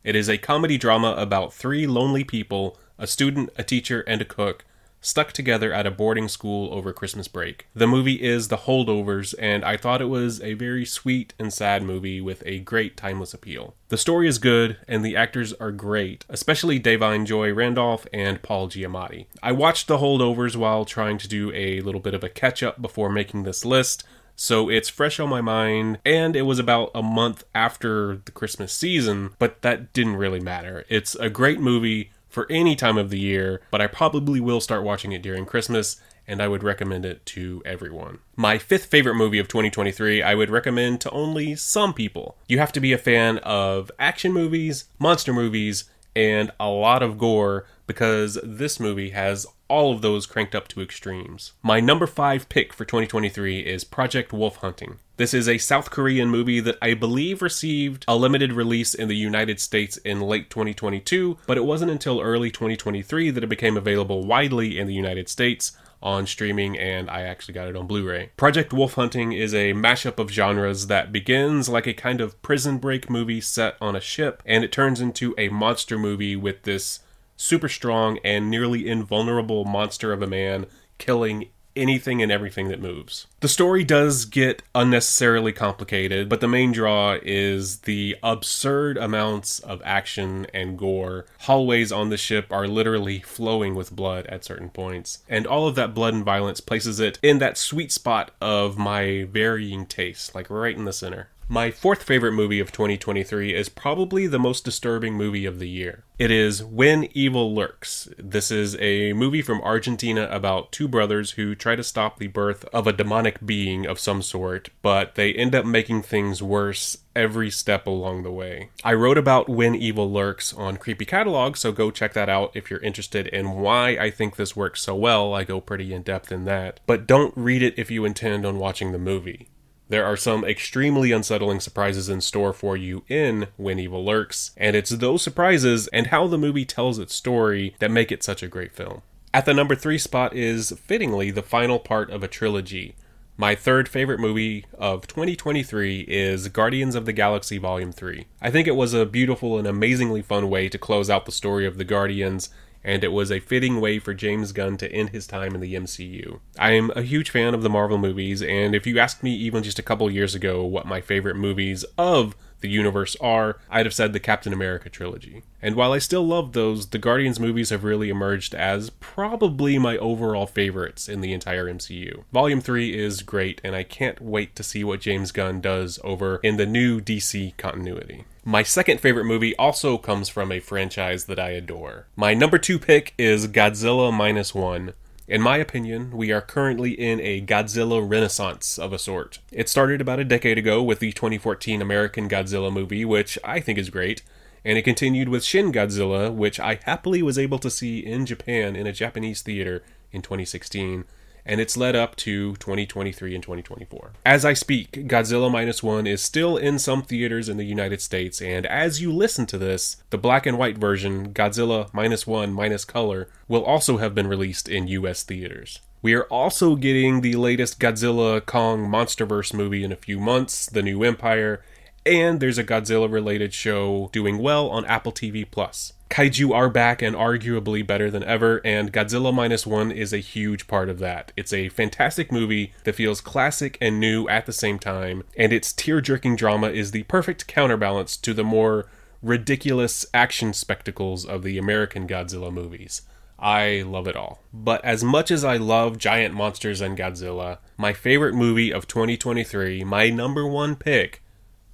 Speaker 6: It is a comedy drama about three lonely people a student, a teacher, and a cook stuck together at a boarding school over Christmas break. The movie is The Holdovers, and I thought it was a very sweet and sad movie with a great timeless appeal. The story is good, and the actors are great, especially Da'Vine Joy Randolph and Paul Giamatti. I watched The Holdovers while trying to do a little bit of a catch up before making this list. So it's fresh on my mind, and it was about a month after the Christmas season, but that didn't really matter. It's a great movie for any time of the year, but I probably will start watching it during Christmas, and I would recommend it to everyone. My fifth favorite movie of 2023, I would recommend to only some people. You have to be a fan of action movies, monster movies, and a lot of gore because this movie has all of those cranked up to extremes. My number five pick for 2023 is Project Wolf Hunting. This is a South Korean movie that I believe received a limited release in the United States in late 2022, but it wasn't until early 2023 that it became available widely in the United States on streaming and I actually got it on Blu-ray. Project Wolf Hunting is a mashup of genres that begins like a kind of prison break movie set on a ship and it turns into a monster movie with this super strong and nearly invulnerable monster of a man killing anything and everything that moves. The story does get unnecessarily complicated, but the main draw is the absurd amounts of action and gore. Hallways on the ship are literally flowing with blood at certain points, and all of that blood and violence places it in that sweet spot of my varying tastes, like right in the center. My fourth favorite movie of 2023 is probably the most disturbing movie of the year. It is When Evil Lurks. This is a movie from Argentina about two brothers who try to stop the birth of a demonic being of some sort, but they end up making things worse every step along the way. I wrote about When Evil Lurks on Creepy Catalog, so go check that out if you're interested in why I think this works so well. I go pretty in depth in that. But don't read it if you intend on watching the movie. There are some extremely unsettling surprises in store for you in When Evil Lurks, and it's those surprises and how the movie tells its story that make it such a great film. At the number three spot is, fittingly, the final part of a trilogy. My third favorite movie of 2023 is Guardians of the Galaxy Volume 3. I think it was a beautiful and amazingly fun way to close out the story of the Guardians and it was a fitting way for James Gunn to end his time in the MCU. I am a huge fan of the Marvel movies, and if you asked me even just a couple years ago what my favorite movies of the universe are, I'd have said the Captain America trilogy. And while I still love those, the Guardians movies have really emerged as probably my overall favorites in the entire MCU. Volume 3 is great, and I can't wait to see what James Gunn does over in the new DC continuity. My second favorite movie also comes from a franchise that I adore. My number two pick is Godzilla Minus One. In my opinion, we are currently in a Godzilla renaissance of a sort. It started about a decade ago with the 2014 American Godzilla movie, which I think is great, and it continued with Shin Godzilla, which I happily was able to see in Japan in a Japanese theater in 2016 and it's led up to 2023 and 2024. As I speak, Godzilla Minus One is still in some theaters in the United States, and as you listen to this, the black and white version, Godzilla Minus One Minus Color, will also have been released in US theaters. We are also getting the latest Godzilla Kong Monsterverse movie in a few months, The New Empire, and there's a Godzilla related show doing well on Apple TV Plus. Kaiju are back and arguably better than ever, and Godzilla Minus One is a huge part of that. It's a fantastic movie that feels classic and new at the same time, and its tear jerking drama is the perfect counterbalance to the more ridiculous action spectacles of the American Godzilla movies. I love it all. But as much as I love giant monsters and Godzilla, my favorite movie of 2023, my number one pick,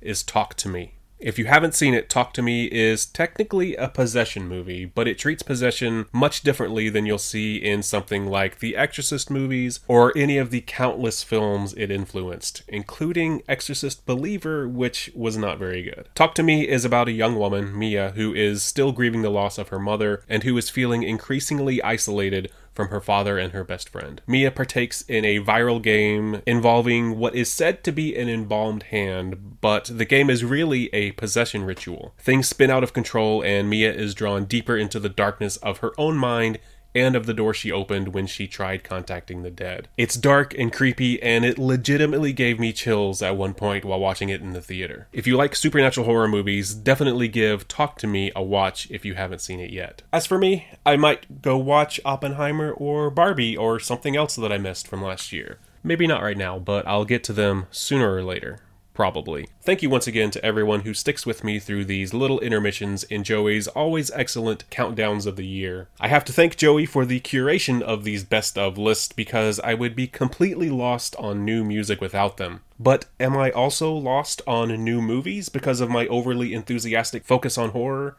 Speaker 6: is Talk to Me. If you haven't seen it, Talk to Me is technically a possession movie, but it treats possession much differently than you'll see in something like the Exorcist movies or any of the countless films it influenced, including Exorcist Believer, which was not very good. Talk to Me is about a young woman, Mia, who is still grieving the loss of her mother and who is feeling increasingly isolated from her father and her best friend. Mia partakes in a viral game involving what is said to be an embalmed hand, but the game is really a possession ritual. Things spin out of control, and Mia is drawn deeper into the darkness of her own mind and of the door she opened when she tried contacting the dead. It's dark and creepy, and it legitimately gave me chills at one point while watching it in the theater. If you like supernatural horror movies, definitely give Talk to Me a watch if you haven't seen it yet. As for me, I might go watch Oppenheimer or Barbie or something else that I missed from last year. Maybe not right now, but I'll get to them sooner or later. Probably. Thank you once again to everyone who sticks with me through these little intermissions in Joey's always excellent countdowns of the year. I have to thank Joey for the curation of these best of lists because I would be completely lost on new music without them. But am I also lost on new movies because of my overly enthusiastic focus on horror?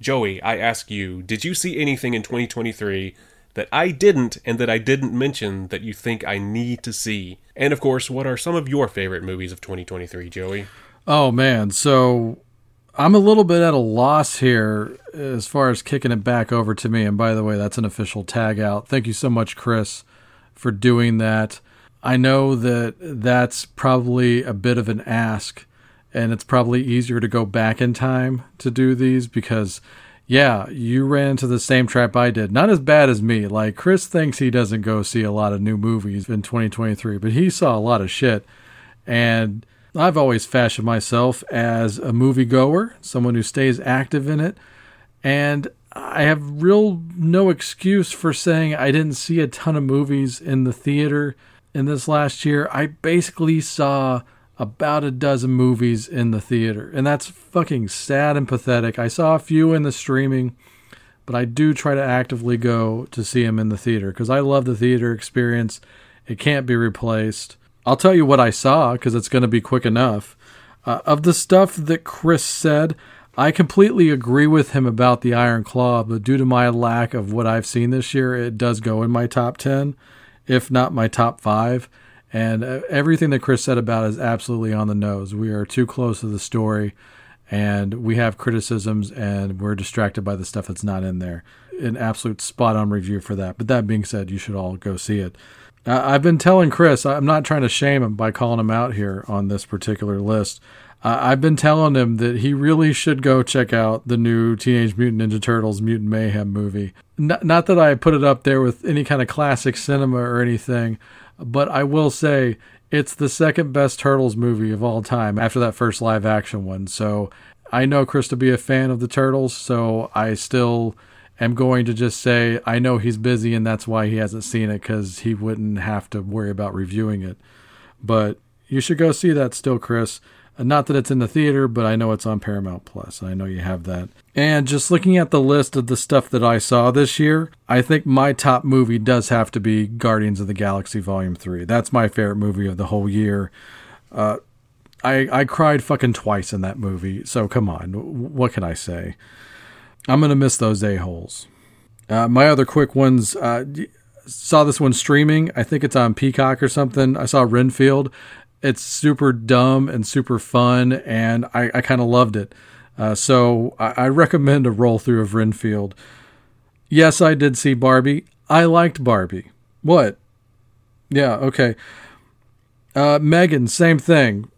Speaker 6: Joey, I ask you, did you see anything in 2023 that I didn't and that I didn't mention that you think I need to see? And of course, what are some of your favorite movies of 2023, Joey?
Speaker 4: Oh man, so I'm a little bit at a loss here as far as kicking it back over to me. And by the way, that's an official tag out. Thank you so much, Chris, for doing that. I know that that's probably a bit of an ask, and it's probably easier to go back in time to do these because, yeah, you ran into the same trap I did. Not as bad as me. Like, Chris thinks he doesn't go see a lot of new movies in 2023, but he saw a lot of shit. And I've always fashioned myself as a moviegoer, someone who stays active in it, and I have real no excuse for saying I didn't see a ton of movies in the theater in this last year. I basically saw about a dozen movies in the theater, and that's fucking sad and pathetic. I saw a few in the streaming, but I do try to actively go to see them in the theater because I love the theater experience. It can't be replaced. I'll tell you what I saw because it's going to be quick enough. Uh, of the stuff that Chris said, I completely agree with him about the Iron Claw, but due to my lack of what I've seen this year, it does go in my top 10, if not my top five. And uh, everything that Chris said about is absolutely on the nose. We are too close to the story, and we have criticisms, and we're distracted by the stuff that's not in there. An absolute spot on review for that. But that being said, you should all go see it. I've been telling Chris, I'm not trying to shame him by calling him out here on this particular list. I've been telling him that he really should go check out the new Teenage Mutant Ninja Turtles Mutant Mayhem movie. Not that I put it up there with any kind of classic cinema or anything, but I will say it's the second best Turtles movie of all time after that first live action one. So I know Chris to be a fan of the Turtles, so I still am going to just say I know he's busy and that's why he hasn't seen it because he wouldn't have to worry about reviewing it. But you should go see that still, Chris. Uh, Not that it's in the theater, but I know it's on Paramount Plus. I know you have that. And just looking at the list of the stuff that I saw this year, I think my top movie does have to be Guardians of the Galaxy Volume 3. That's my favorite movie of the whole year. Uh, I, I cried fucking twice in that movie, so come on. What can I say? I'm going to miss those a-holes. Uh, my other quick ones, uh, saw this one streaming. I think it's on Peacock or something. I saw Renfield. It's super dumb and super fun, and I, I kind of loved it. Uh, so I, I recommend a roll through of Renfield. Yes, I did see Barbie. I liked Barbie. What? Yeah, okay. Uh, Megan, same thing.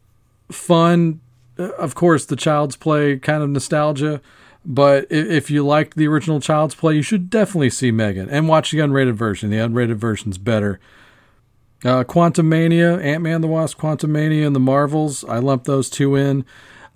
Speaker 4: Fun. Uh, Of course, the Child's Play kind of nostalgia. But if you liked the original Child's Play, you should definitely see Megan and watch the unrated version. The unrated version's better. Uh, Quantumania, Ant Man the Wasp, Quantumania, and the Marvels. I lumped those two in.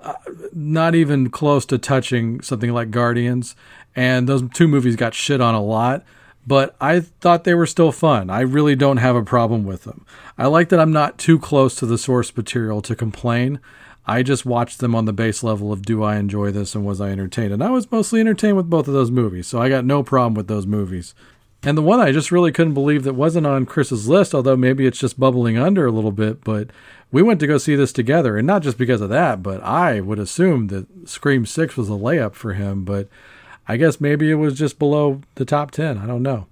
Speaker 4: Uh, not even close to touching something like Guardians. And those two movies got shit on a lot, but I thought they were still fun. I really don't have a problem with them. I like that I'm not too close to the source material to complain. I just watched them on the base level of do I enjoy this and was I entertained? And I was mostly entertained with both of those movies, so I got no problem with those movies. And the one I just really couldn't believe that wasn't on Chris's list, although maybe it's just bubbling under a little bit, but we went to go see this together. And not just because of that, but I would assume that Scream 6 was a layup for him, but I guess maybe it was just below the top 10. I don't know.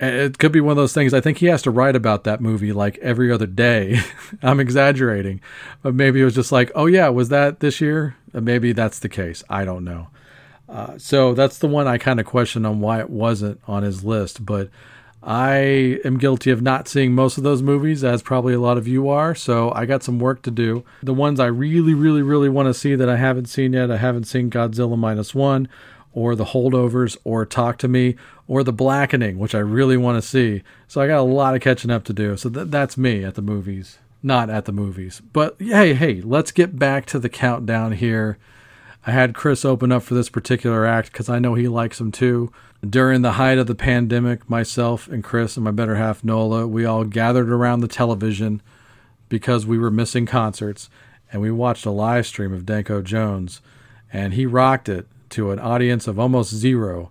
Speaker 4: It could be one of those things. I think he has to write about that movie like every other day. I'm exaggerating, but maybe it was just like, oh yeah, was that this year? Maybe that's the case. I don't know. Uh, so that's the one I kind of question on why it wasn't on his list. But I am guilty of not seeing most of those movies, as probably a lot of you are. So I got some work to do. The ones I really, really, really want to see that I haven't seen yet, I haven't seen Godzilla minus one, or The Holdovers, or Talk to Me, or The Blackening, which I really want to see. So I got a lot of catching up to do. So th- that's me at the movies, not at the movies. But hey, hey, let's get back to the countdown here. I had Chris open up for this particular act because I know he likes them too. During the height of the pandemic, myself and Chris and my better half Nola, we all gathered around the television because we were missing concerts, and we watched a live stream of Danko Jones, and he rocked it to an audience of almost zero.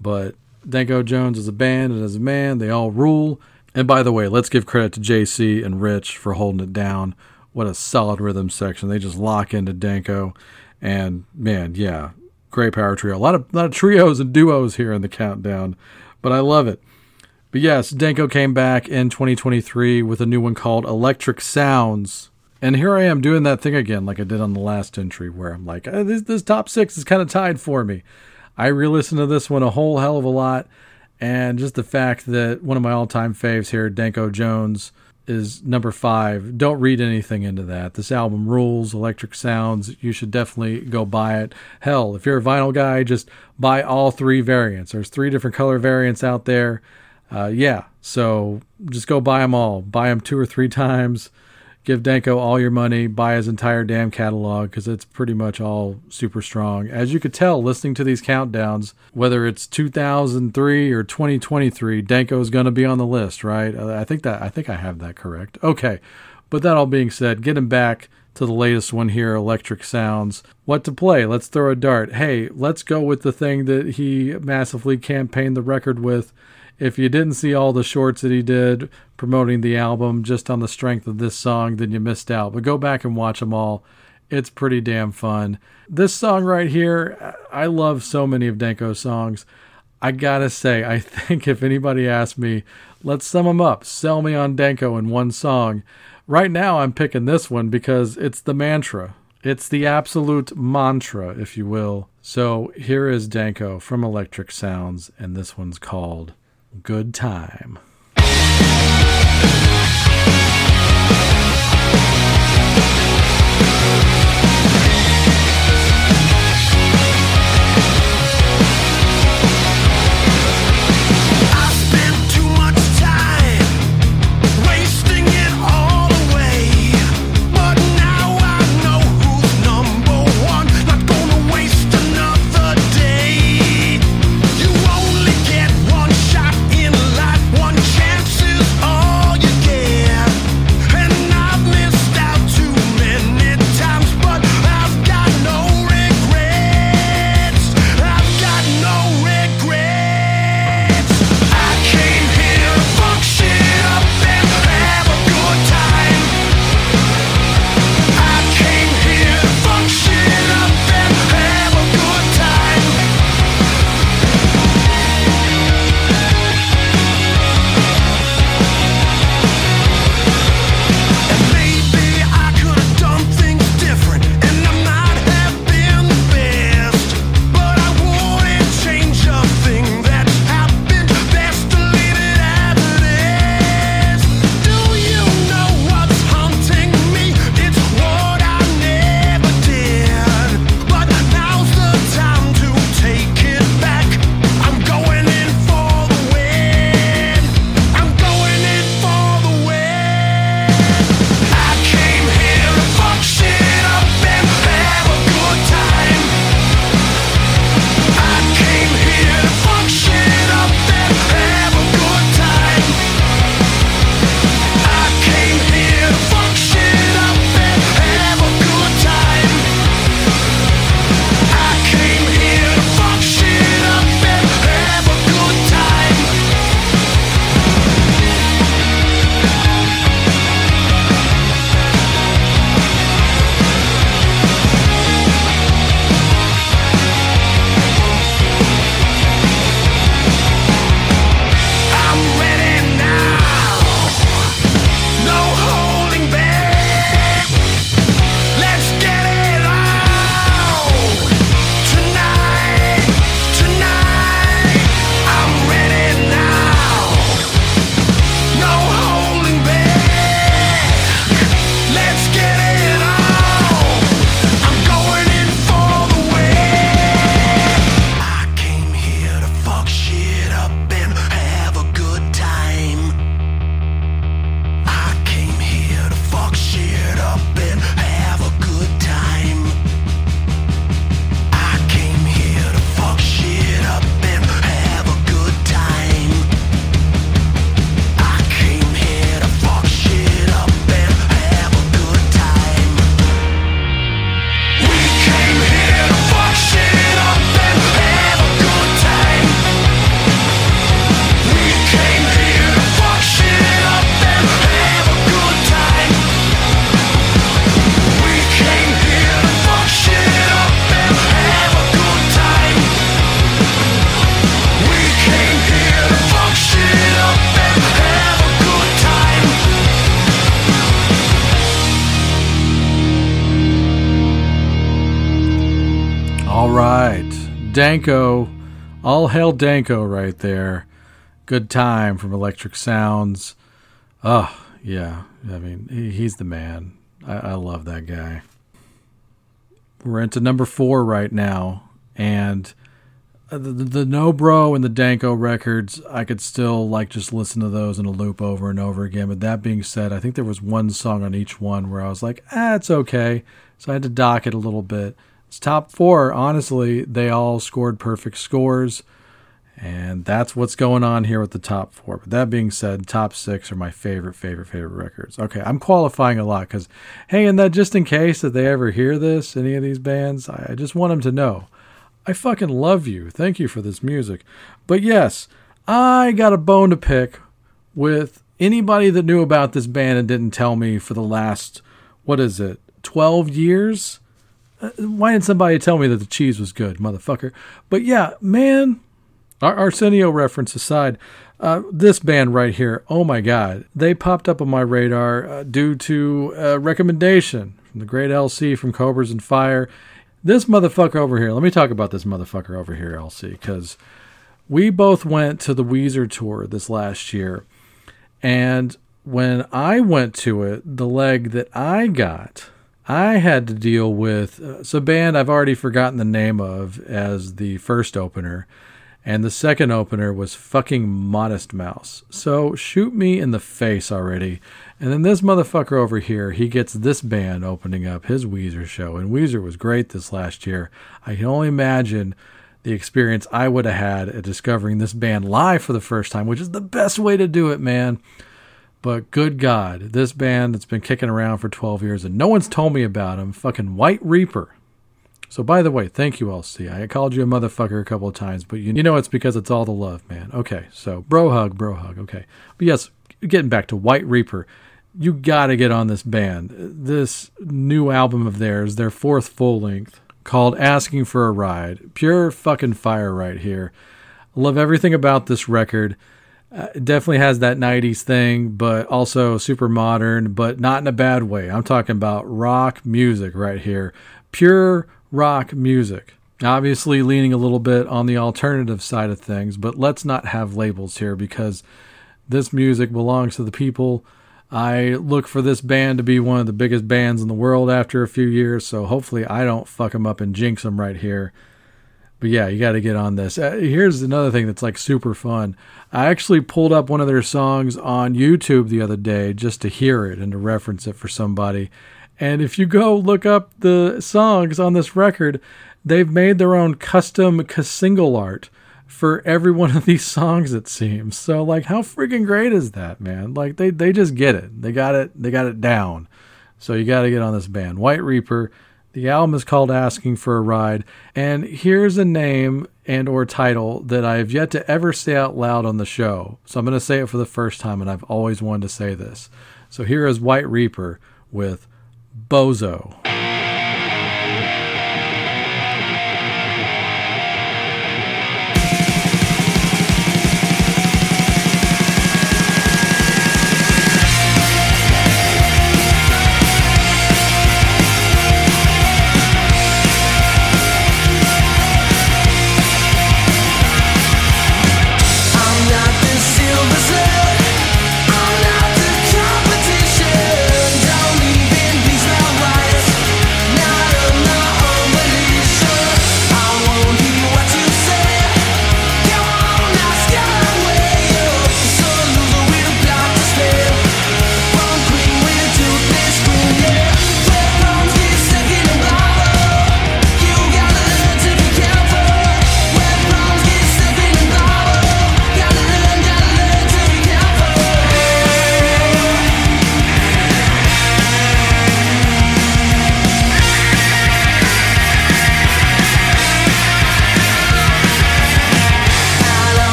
Speaker 4: But Danko Jones is a band and as a man, they all rule. And by the way, let's give credit to JC and Rich for holding it down. What a solid rhythm section. They just lock into Danko. And man, yeah, great power trio. A lot of lot of trios and duos here in the countdown, but I love it. But yes, Danko came back in 2023 with a new one called Electric Sounds. And here I am doing that thing again, like I did on the last entry, where I'm like, "Uh, this, this top six is kind of tied for me. I re listened to this one a whole hell of a lot. And just the fact that one of my all time faves here, Danko Jones, is number five. Don't read anything into that. This album rules, Electric Sounds. You should definitely go buy it. Hell, if you're a vinyl guy, just buy all three variants. There's three different color variants out there. Uh, yeah, so just go buy them all. Buy them two or three times. Give Danko all your money. Buy his entire damn catalog because it's pretty much all super strong. As you could tell, listening to these countdowns, whether it's 2003 or 2023, Danko is going to be on the list, right? Uh, I think that I think I have that correct. Okay, but that all being said, getting back to the latest one here, Electric Sounds. What to play? Let's throw a dart. Hey, let's go with the thing that he massively campaigned the record with. If you didn't see all the shorts that he did promoting the album just on the strength of this song, then you missed out. But go back and watch them all. It's pretty damn fun. This song right here, I love so many of Danko's songs. I gotta say, I think if anybody asked me, let's sum them up, sell me on Danko in one song. Right now, I'm picking this one because it's the mantra. It's the absolute mantra, if you will. So here is Danko from Electric Sounds, and this one's called Good Time. Danko. All hail Danko right there. Good time from Electric Sounds. Oh, yeah. I mean, he, he's the man. I, I love that guy. We're into number four right now. And uh, the, the, the Nobro and the Danko records, I could still like just listen to those in a loop over and over again. But that being said, I think there was one song on each one where I was like, ah, it's okay. So I had to dock it a little bit. Top four. Honestly, they all scored perfect scores. And that's what's going on here with the top four. But that being said, top six are my favorite, favorite, favorite records. Okay, I'm qualifying a lot because, hey, and that just in case that they ever hear this, any of these bands, I, I just want them to know I fucking love you. Thank you for this music. But yes, I got a bone to pick with anybody that knew about this band and didn't tell me for the last, what is it, 12 years? Uh, Why didn't somebody tell me that the cheese was good, motherfucker? But yeah, man, Ar- Arsenio reference aside, uh, this band right here, oh my God, they popped up on my radar uh, due to a recommendation from the great LC from Cobras and Fire. This motherfucker over here, let me talk about this motherfucker over here, LC, because we both went to the Weezer tour this last year. And when I went to it, the leg that I got, I had to deal with uh, it's a band I've already forgotten the name of as the first opener, and the second opener was fucking Modest Mouse. So shoot me in the face already. And then this motherfucker over here, he gets this band opening up his Weezer show, and Weezer was great this last year. I can only imagine the experience I would have had at discovering this band live for the first time, which is the best way to do it, man. But good God, this band that's been kicking around for 12 years and no one's told me about him, fucking White Reaper. So, by the way, thank you, LC. I called you a motherfucker a couple of times, but you, you know it's because it's all the love, man. Okay, so bro hug, bro hug. Okay. But yes, getting back to White Reaper, you gotta get on this band. This new album of theirs, their fourth full length, called Asking for a Ride. Pure fucking fire right here. Love everything about this record. Uh, definitely has that 90s thing, but also super modern, but not in a bad way. I'm talking about rock music right here. Pure rock music. Obviously, leaning a little bit on the alternative side of things, but let's not have labels here because this music belongs to the people. I look for this band to be one of the biggest bands in the world after a few years, so hopefully I don't fuck them up and jinx them right here. But yeah, you got to get on this. Uh, here's another thing that's like super fun. I actually pulled up one of their songs on YouTube the other day just to hear it and to reference it for somebody. And if you go look up the songs on this record, they've made their own custom single art for every one of these songs it seems. So like how freaking great is that, man? Like they they just get it. They got it they got it down. So you got to get on this band. White Reaper. The album is called Asking for a Ride, and here's a name and or title that I've yet to ever say out loud on the show. So I'm going to say it for the first time and I've always wanted to say this. So here is White Reaper with Bozo.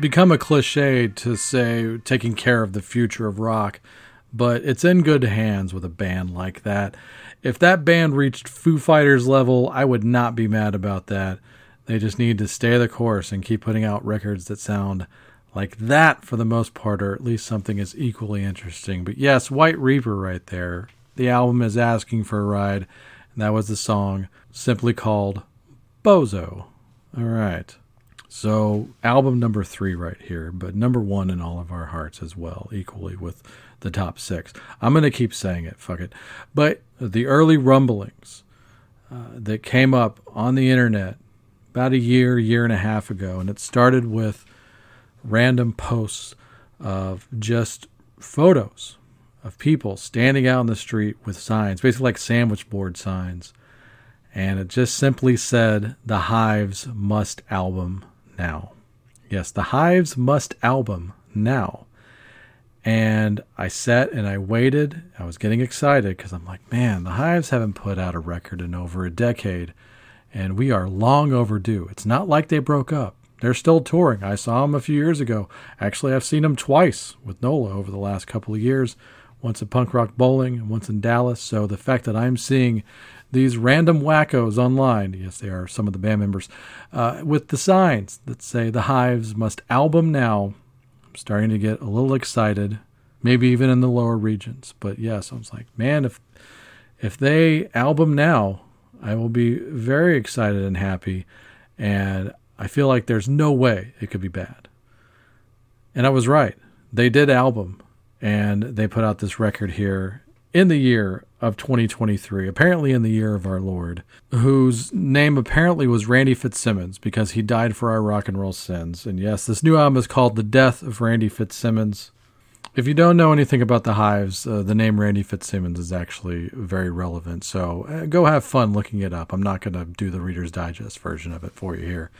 Speaker 4: Become a cliche to say taking care of the future of rock, but it's in good hands with a band like that. If that band reached Foo Fighters level, I would not be mad about that. They just need to stay the course and keep putting out records that sound like that for the most part, or at least something is equally interesting. But yes, White Reaper right there. The album is asking for a ride, and that was the song simply called Bozo. All right. So, album number three right here, but number one in all of our hearts as well, equally with the top six. I'm going to keep saying it, fuck it. But the early rumblings uh, that came up on the internet about a year, year and a half ago, and it started with random posts of just photos of people standing out in the street with signs, basically like sandwich board signs. And it just simply said, The Hives must album now. Yes, The Hives must album now. And I sat and I waited. I was getting excited because I'm like, man, the Hives haven't put out a record in over a decade, and we are long overdue. It's not like they broke up. They're still touring. I saw them a few years ago. Actually, I've seen them twice with Nola over the last couple of years once at Punk Rock Bowling and once in Dallas. So the fact that I'm seeing these random wackos online, yes, they are some of the band members, uh, with the signs that say the Hives must album now. I'm starting to get a little excited, maybe even in the lower regions. But yes, I was like, man, if if they album now, I will be very excited and happy. And I feel like there's no way it could be bad. And I was right. They did album and they put out this record here in the year of 2023, apparently in the year of our Lord, whose name apparently was Randy Fitzsimmons because he died for our rock and roll sins. And yes, this new album is called The Death of Randy Fitzsimmons. If you don't know anything about the Hives, uh, the name Randy Fitzsimmons is actually very relevant. So uh, go have fun looking it up. I'm not going to do the Reader's Digest version of it for you here.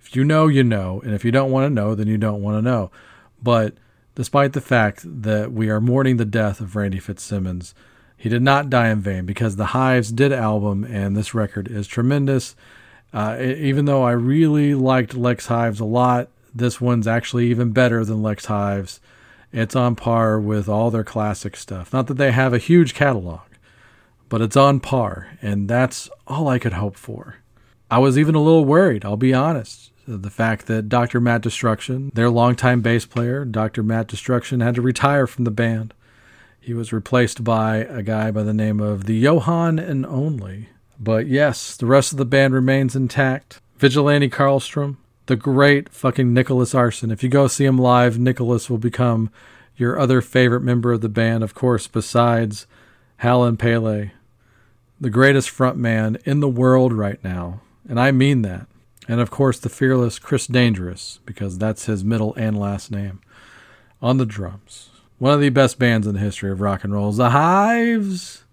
Speaker 4: If you know, you know. And if you don't want to know, then you don't want to know. But despite the fact that we are mourning the death of Randy Fitzsimmons, he did not die in vain because the Hives did album, and this record is tremendous. Uh, even though I really liked Lex Hives a lot, this one's actually even better than Lex Hives. It's on par with all their classic stuff. Not that they have a huge catalog, but it's on par, and that's all I could hope for. I was even a little worried, I'll be honest. The fact that Dr. Matt Destruction, their longtime bass player, Dr. Matt Destruction, had to retire from the band. He was replaced by a guy by the name of the Johan and Only. But yes, the rest of the band remains intact. Vigilante Carlstroem, the great fucking Nicholaus Arson. If you go see him live, Nicholas will become your other favorite member of the band, of course, besides Howlin' Pelle, the greatest frontman in the world right now. And I mean that. And of course, the fearless Chris Dangerous, because that's his middle and last name, on the drums. One of the best bands in the history of rock and roll is the Hives.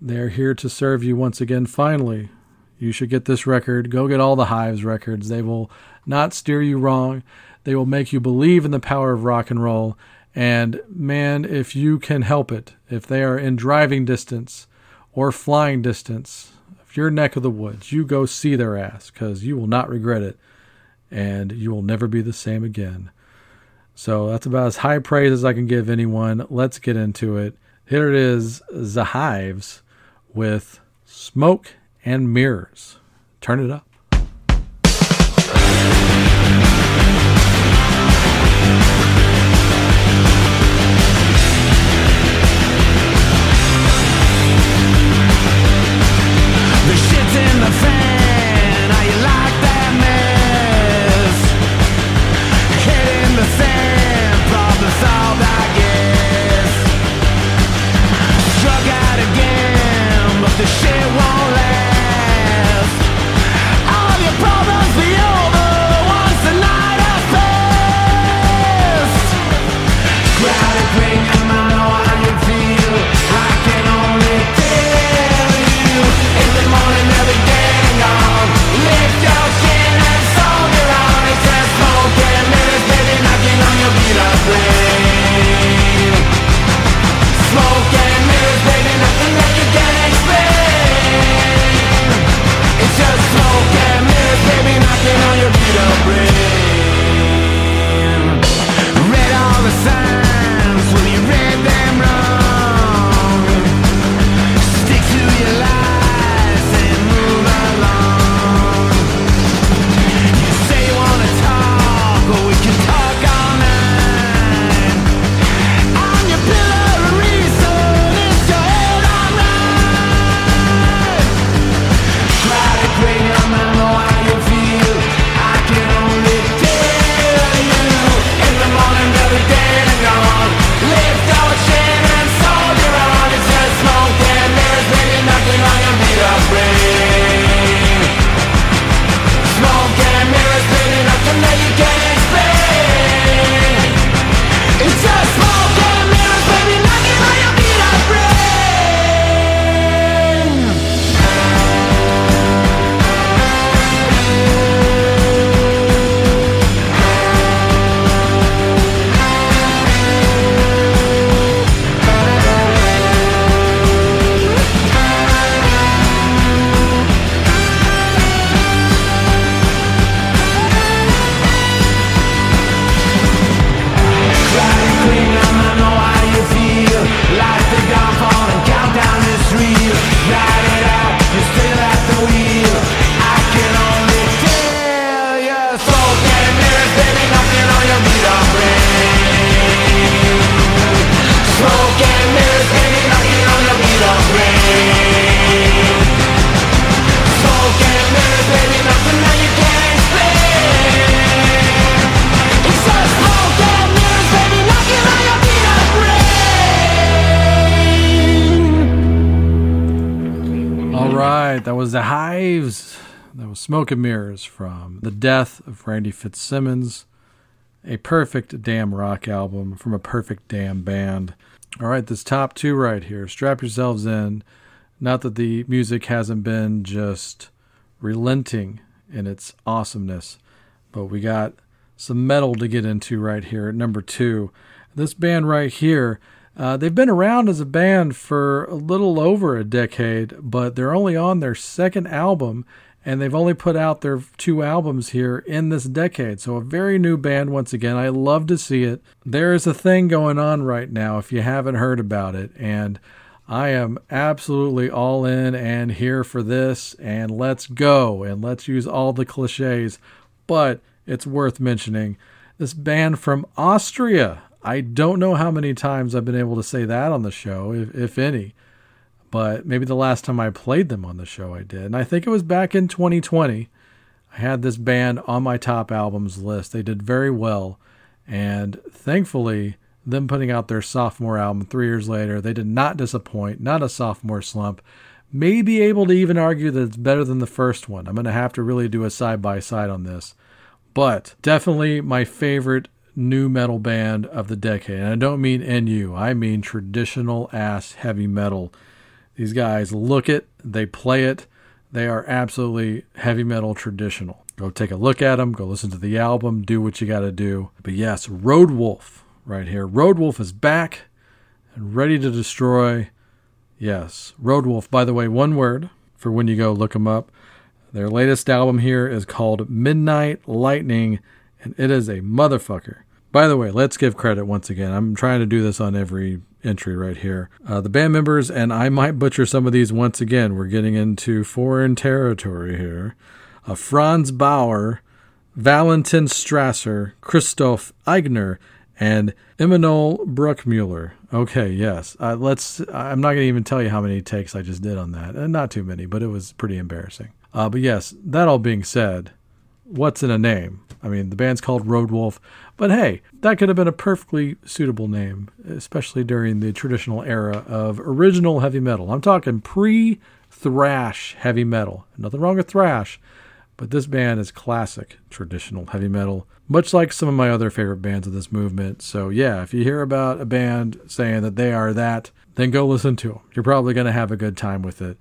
Speaker 4: They're here to serve you once again, finally. You should get this record. Go get all the Hives records. They will not steer you wrong. They will make you believe in the power of rock and roll. And man, if you can help it, if they are in driving distance or flying distance your neck of the woods, you go see their ass because you will not regret it and you will never be the same again. So that's about as high praise as I can give anyone. Let's get into it. Here it is The Hives with Smoke and Mirrors. Turn it up. Was. That was Smoke and Mirrors from The Death of Randy Fitzsimmons. A perfect damn rock album from a perfect damn band. All right, this top two right here. Strap yourselves in. Not that the music hasn't been just relenting in its awesomeness, but we got some metal to get into right here at number two. This band right here, uh, they've been around as a band for a little over a decade, but they're only on their second album, and they've only put out their two albums here in this decade. So, a very new band once again. I love to see it. There is a thing going on right now, if you haven't heard about it, and I am absolutely all in and here for this, and let's go, and let's use all the cliches. But it's worth mentioning this band from Austria. I don't know how many times I've been able to say that on the show, if, if any, but maybe the last time I played them on the show I did. And I think it was back in 2020. I had this band on my top albums list. They did very well. And thankfully, them putting out their sophomore album three years later, they did not disappoint, not a sophomore slump. May be able to even argue that it's better than the first one. I'm going to have to really do a side by side on this. But definitely my favorite new metal band of the decade. And I don't mean NU, I mean traditional ass heavy metal. These guys look it, they play it, they are absolutely heavy metal traditional. Go take a look at them, go listen to the album, do what you got to do. But yes, Roadwolf right here. Roadwolf is back and ready to destroy. Yes, Roadwolf, by the way, one word for when you go look them up. Their latest album here is called Midnight Lightning, and it is a motherfucker. By the way, let's give credit once again. I'm trying to do this on every entry right here. Uh, the band members, and I might butcher some of these once again. We're getting into foreign territory here. Uh, Franz Bauer, Valentin Strasser, Christoph Eigner, and Emanuel Bruckmuller. Okay, yes. Uh, let's. I'm not going to even tell you how many takes I just did on that. Uh, not too many, but it was pretty embarrassing. Uh, but yes, that all being said, what's in a name? I mean, the band's called Roadwolf, but hey, that could have been a perfectly suitable name, especially during the traditional era of original heavy metal. I'm talking pre thrash heavy metal. Nothing wrong with thrash, but this band is classic traditional heavy metal, much like some of my other favorite bands of this movement. So, yeah, if you hear about a band saying that they are that, then go listen to them. You're probably going to have a good time with it.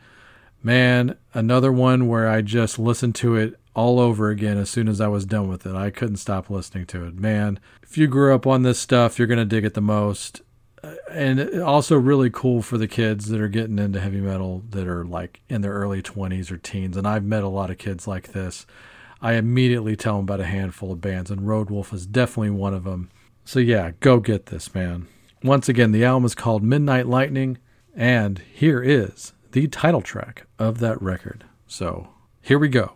Speaker 4: Man, another one where I just listened to it all over again as soon as I was done with it. I couldn't stop listening to it. Man, if you grew up on this stuff, you're going to dig it the most. Uh, And also, really cool for the kids that are getting into heavy metal that are like in their early 20s or teens. And I've met a lot of kids like this. I immediately tell them about a handful of bands, and Roadwolf is definitely one of them. So, yeah, go get this, man. Once again, the album is called Midnight Lightning, and here is the title track of that record. So, here we go.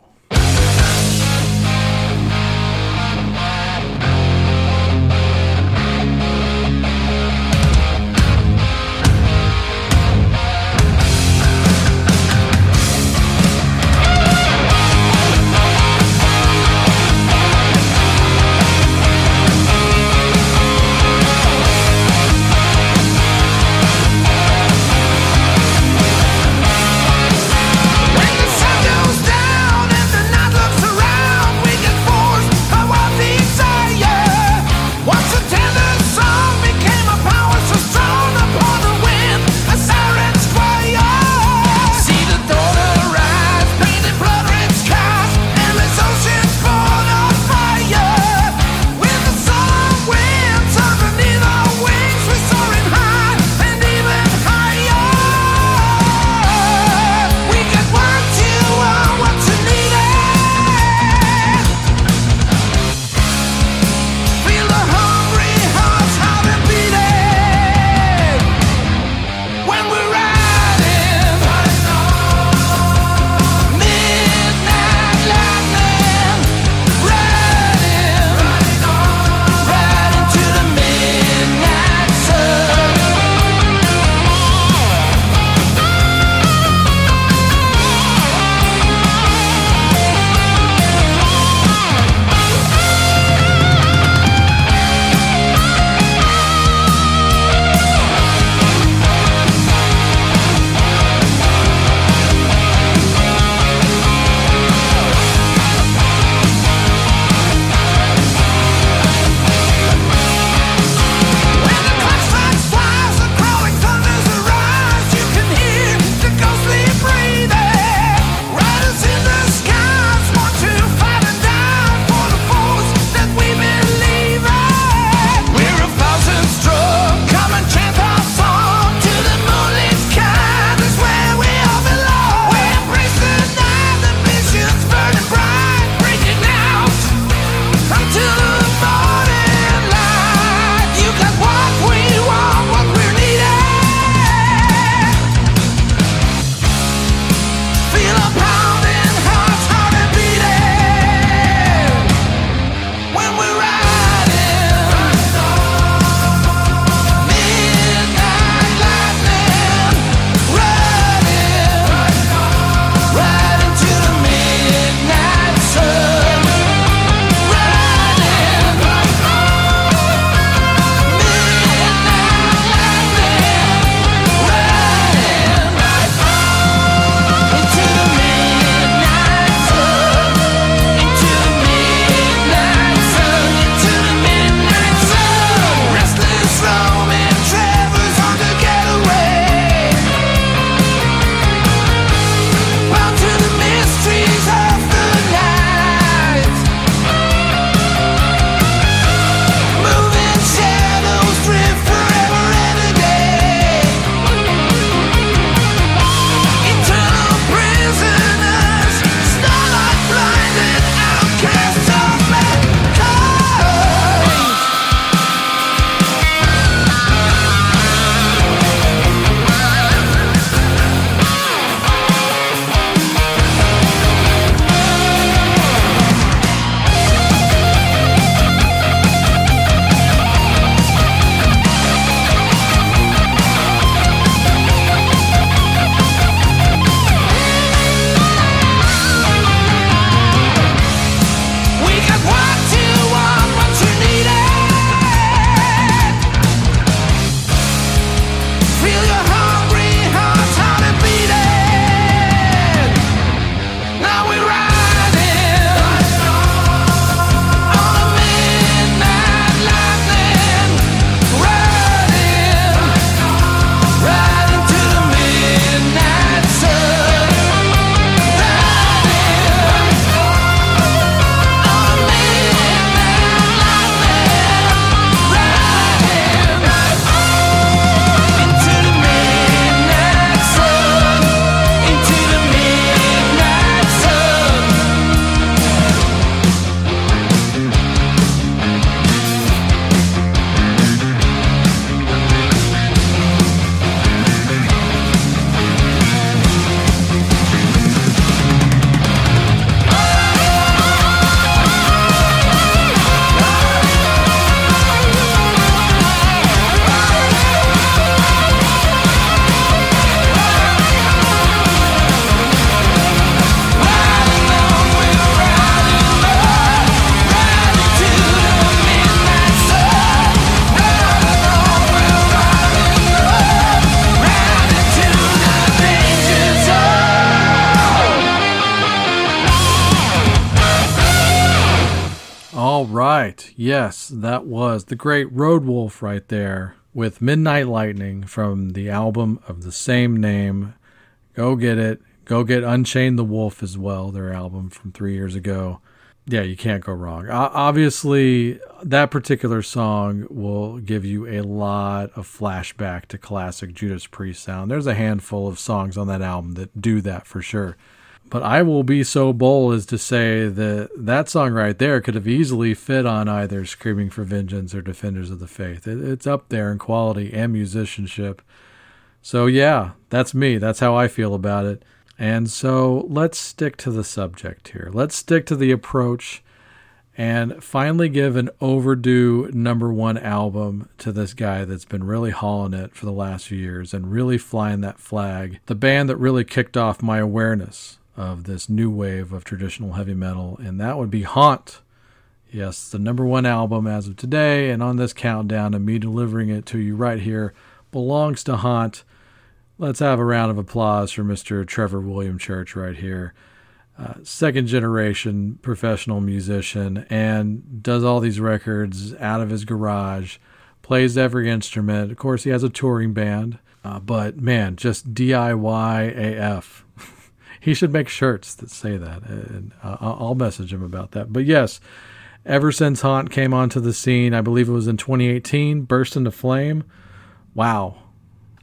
Speaker 4: Was the great Roadwolf right there with Midnight Lightning from the album of the same name. Go get it. Go get Unchained the Wolf as well, their album from three years ago. Yeah, you can't go wrong. Obviously, that particular song will give you a lot of flashback to classic Judas Priest sound. There's a handful of songs on that album that do that for sure. But I will be so bold as to say that that song right there could have easily fit on either Screaming for Vengeance or Defenders of the Faith. It, it's up there in quality and musicianship. So, yeah, that's me. That's how I feel about it. And so let's stick to the subject here. Let's stick to the approach and finally give an overdue number one album to this guy that's been really hauling it for the last few years and really flying that flag. The band that really kicked off my awareness of this new wave of traditional heavy metal, and that would be Haunt. Yes, the number one album as of today, and on this countdown, and me delivering it to you right here, belongs to Haunt. Let's have a round of applause for Mr. Trevor William Church right here. Uh, second generation professional musician and does all these records out of his garage, plays every instrument. Of course, he has a touring band, uh, but man, just DIY AF. He should make shirts that say that, and I'll message him about that. But yes, ever since Haunt came onto the scene, I believe it was in 2018, burst into flame. Wow,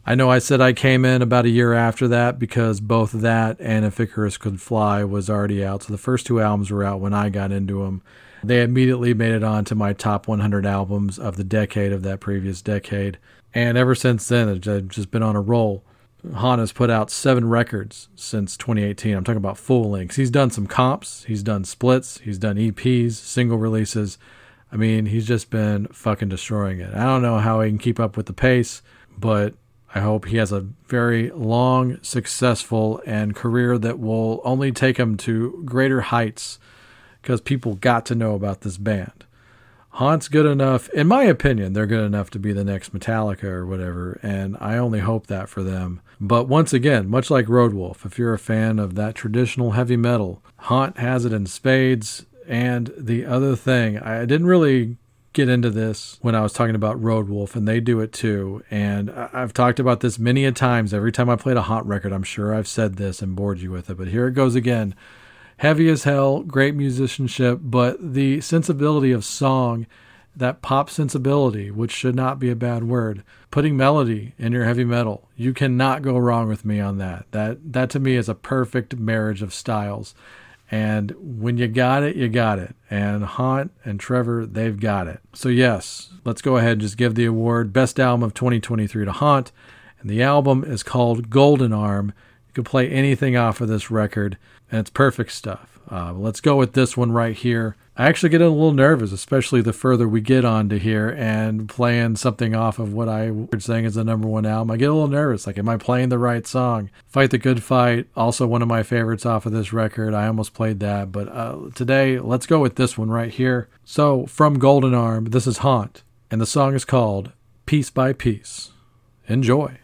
Speaker 4: I know I said I came in about a year after that because both that and If Icarus Could Fly was already out. So the first two albums were out when I got into them. They immediately made it on to my top 100 albums of the decade of that previous decade. And ever since then, I've just been on a roll. Haunt has put out seven records since 2018. I'm talking about full lengths. He's done some comps, he's done splits, he's done EPs, single releases. I mean, he's just been fucking destroying it. I don't know how he can keep up with the pace, but I hope he has a very long, successful, and career that will only take him to greater heights because people got to know about this band. Haunt's good enough, in my opinion, they're good enough to be the next Metallica or whatever, and I only hope that for them. But once again, much like Roadwolf, if you're a fan of that traditional heavy metal, Haunt has it in spades. And the other thing, I didn't really get into this when I was talking about Roadwolf, and they do it too. And I've talked about this many a times. Every time I played a haunt record, I'm sure I've said this and bored you with it, but here it goes again. Heavy as hell, great musicianship, but the sensibility of song, that pop sensibility, which should not be a bad word, putting melody in your heavy metal, you cannot go wrong with me on that. That that to me is a perfect marriage of styles. And when you got it, you got it. And Haunt and Trevor, they've got it. So, yes, let's go ahead and just give the award Best Album of 2023 to Haunt. And the album is called Golden Arm. You can play anything off of this record, and it's perfect stuff. Uh, let's go with this one right here. I actually get a little nervous, especially the further we get on to here and playing something off of what I was saying is the number one album. I get a little nervous. Like, am I playing the right song? Fight the Good Fight, also one of my favorites off of this record. I almost played that, but uh, today, let's go with this one right here. So, from Golden Arm, this is Haunt, and the song is called Piece by Piece. Enjoy.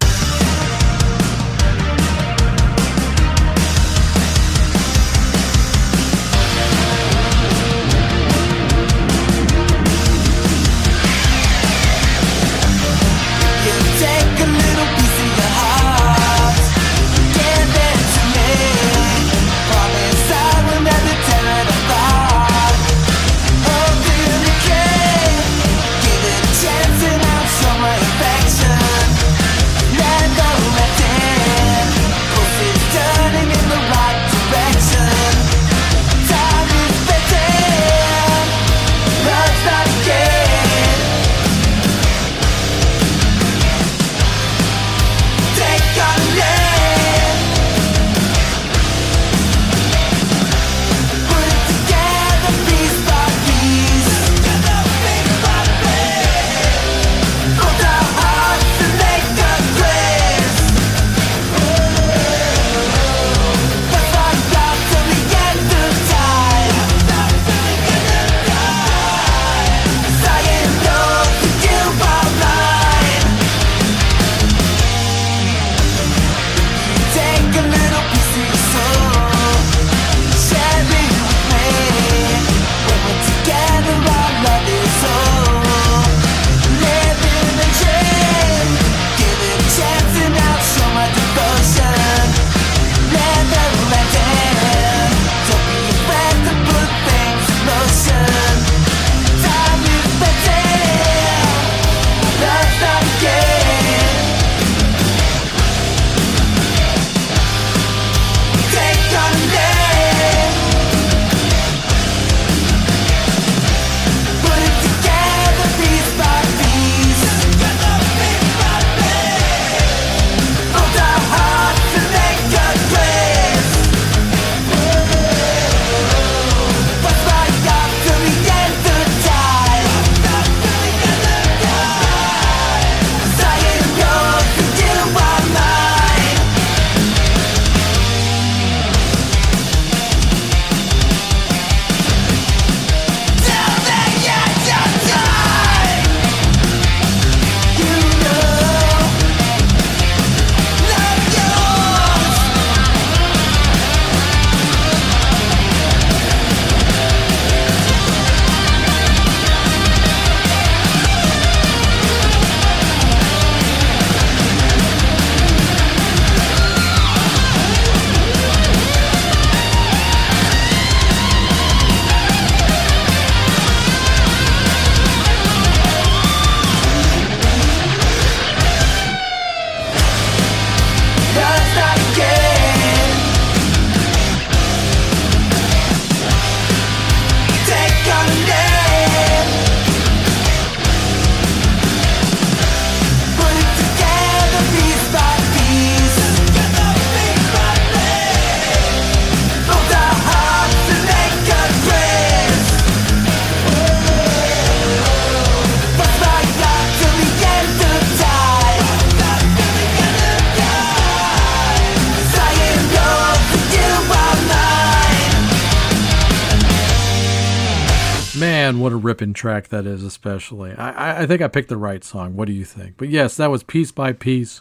Speaker 4: Man, what a ripping track that is, especially. I, I- think I picked the right song. What do you think? But yes, that was Piece by Piece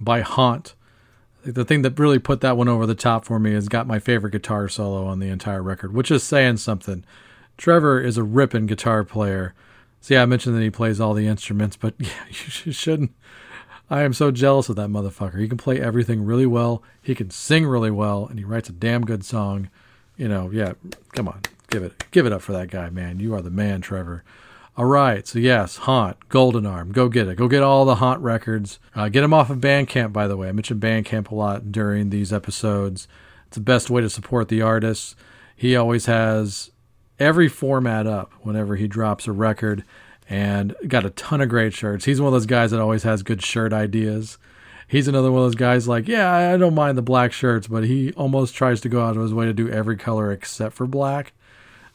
Speaker 4: by Haunt. The thing that really put that one over the top for me is got my favorite guitar solo on the entire record, which is saying something. Trevor is a ripping guitar player. See, I mentioned that he plays all the instruments, but yeah, you shouldn't. I am so jealous of that motherfucker. He can play everything really well. He can sing really well, and he writes a damn good song. You know, yeah. Come on, give it, give it up for that guy, man. You are the man, Trevor. All right, so yes, Haunt, Golden Arm, go get it. Go get all the Haunt records. Uh, get them off of Bandcamp, by the way. I mentioned Bandcamp a lot during these episodes. It's the best way to support the artist. He always has every format up whenever he drops a record and got a ton of great shirts. He's one of those guys that always has good shirt ideas. He's another one of those guys like, yeah, I don't mind the black shirts, but he almost tries to go out of his way to do every color except for black.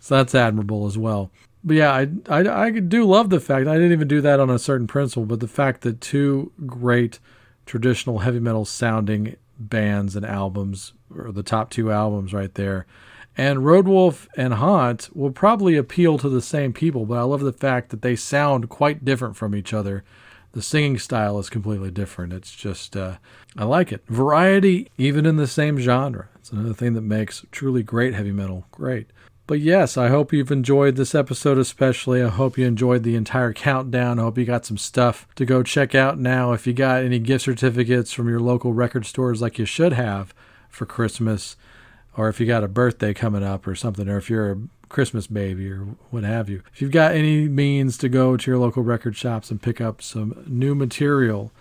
Speaker 4: So that's admirable as well. But yeah, I, I, I do love the fact, I didn't even do that on a certain principle, but the fact that two great traditional heavy metal sounding bands and albums, or the top two albums right there, and Roadwolf and Haunt will probably appeal to the same people, but I love the fact that they sound quite different from each other. The singing style is completely different. It's just, uh, I like it. Variety, even in the same genre. It's another thing that makes truly great heavy metal great. But yes, I hope you've enjoyed this episode, especially. I hope you enjoyed the entire countdown. I hope you got some stuff to go check out now. If you got any gift certificates from your local record stores, like you should have for Christmas, or if you got a birthday coming up or something, or if you're a Christmas baby or what have you. If you've got any means to go to your local record shops and pick up some new material,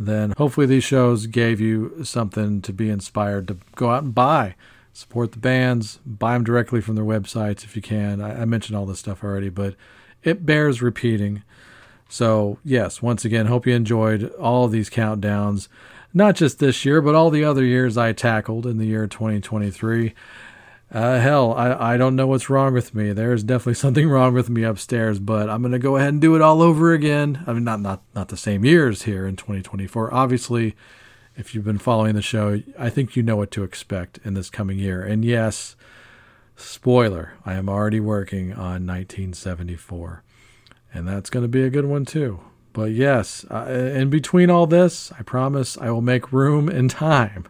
Speaker 4: then hopefully these shows gave you something to be inspired to go out and buy. Support the bands, buy them directly from their websites if you can. I, I mentioned all this stuff already, but it bears repeating. So, yes, once again, hope you enjoyed all these countdowns not just this year, but all the other years I tackled in the year 2023. Uh, hell, I, I don't know what's wrong with me. There's definitely something wrong with me upstairs, but I'm gonna go ahead and do it all over again. I mean, not not not the same years here in 2024. Obviously, if you've been following the show, I think you know what to expect in this coming year. And yes, spoiler, I am already working on 1974, and that's gonna be a good one too. But yes, uh, in between all this, I promise I will make room and time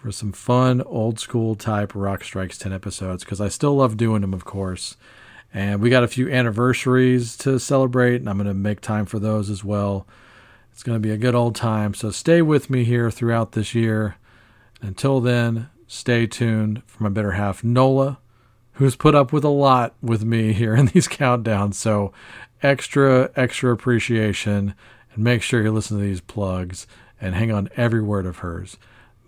Speaker 4: for some fun old school type Rock Strikes 10 episodes because I still love doing them, of course. And we got a few anniversaries to celebrate, and I'm going to make time for those as well. It's going to be a good old time. So stay with me here throughout this year. Until then, stay tuned for my better half, Nola, who's put up with a lot with me here in these countdowns. So extra, extra appreciation. And make sure you listen to these plugs and hang on every word of hers.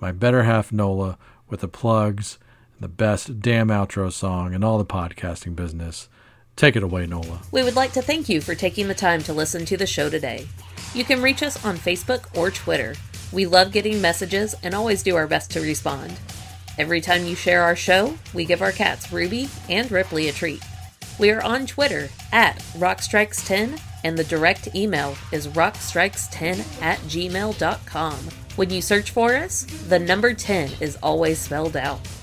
Speaker 4: My better half, Nola, with the plugs and the best damn outro song in all the podcasting business. Take it away, Nola.
Speaker 7: We would like to thank you for taking the time to listen to the show today. You can reach us on Facebook or Twitter. We love getting messages and always do our best to respond. Every time you share our show, we give our cats Ruby and Ripley a treat. We are on Twitter at Rockstrikes10, and the direct email is rockstrikes10 at gmail.com. When you search for us, the number 10 is always spelled out.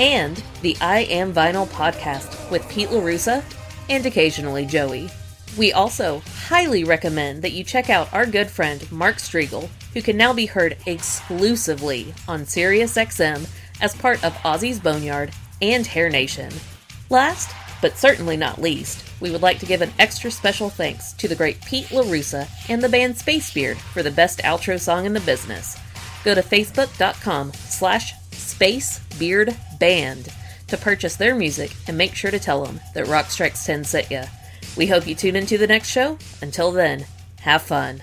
Speaker 7: And the I Am Vinyl podcast with Pete LaRussa and occasionally Joey. We also highly recommend that you check out our good friend Mark Strigl, who can now be heard exclusively on SiriusXM as part of Ozzy's Boneyard and Hair Nation. Last, But certainly not least, we would like to give an extra special thanks to the great Pete LaRussa and the band Spacebeard for the best outro song in the business. Go to facebook.com slash spacebeardband to purchase their music and make sure to tell them that Rock Strikes 10 sent ya. We hope you tune into the next show. Until then, have fun.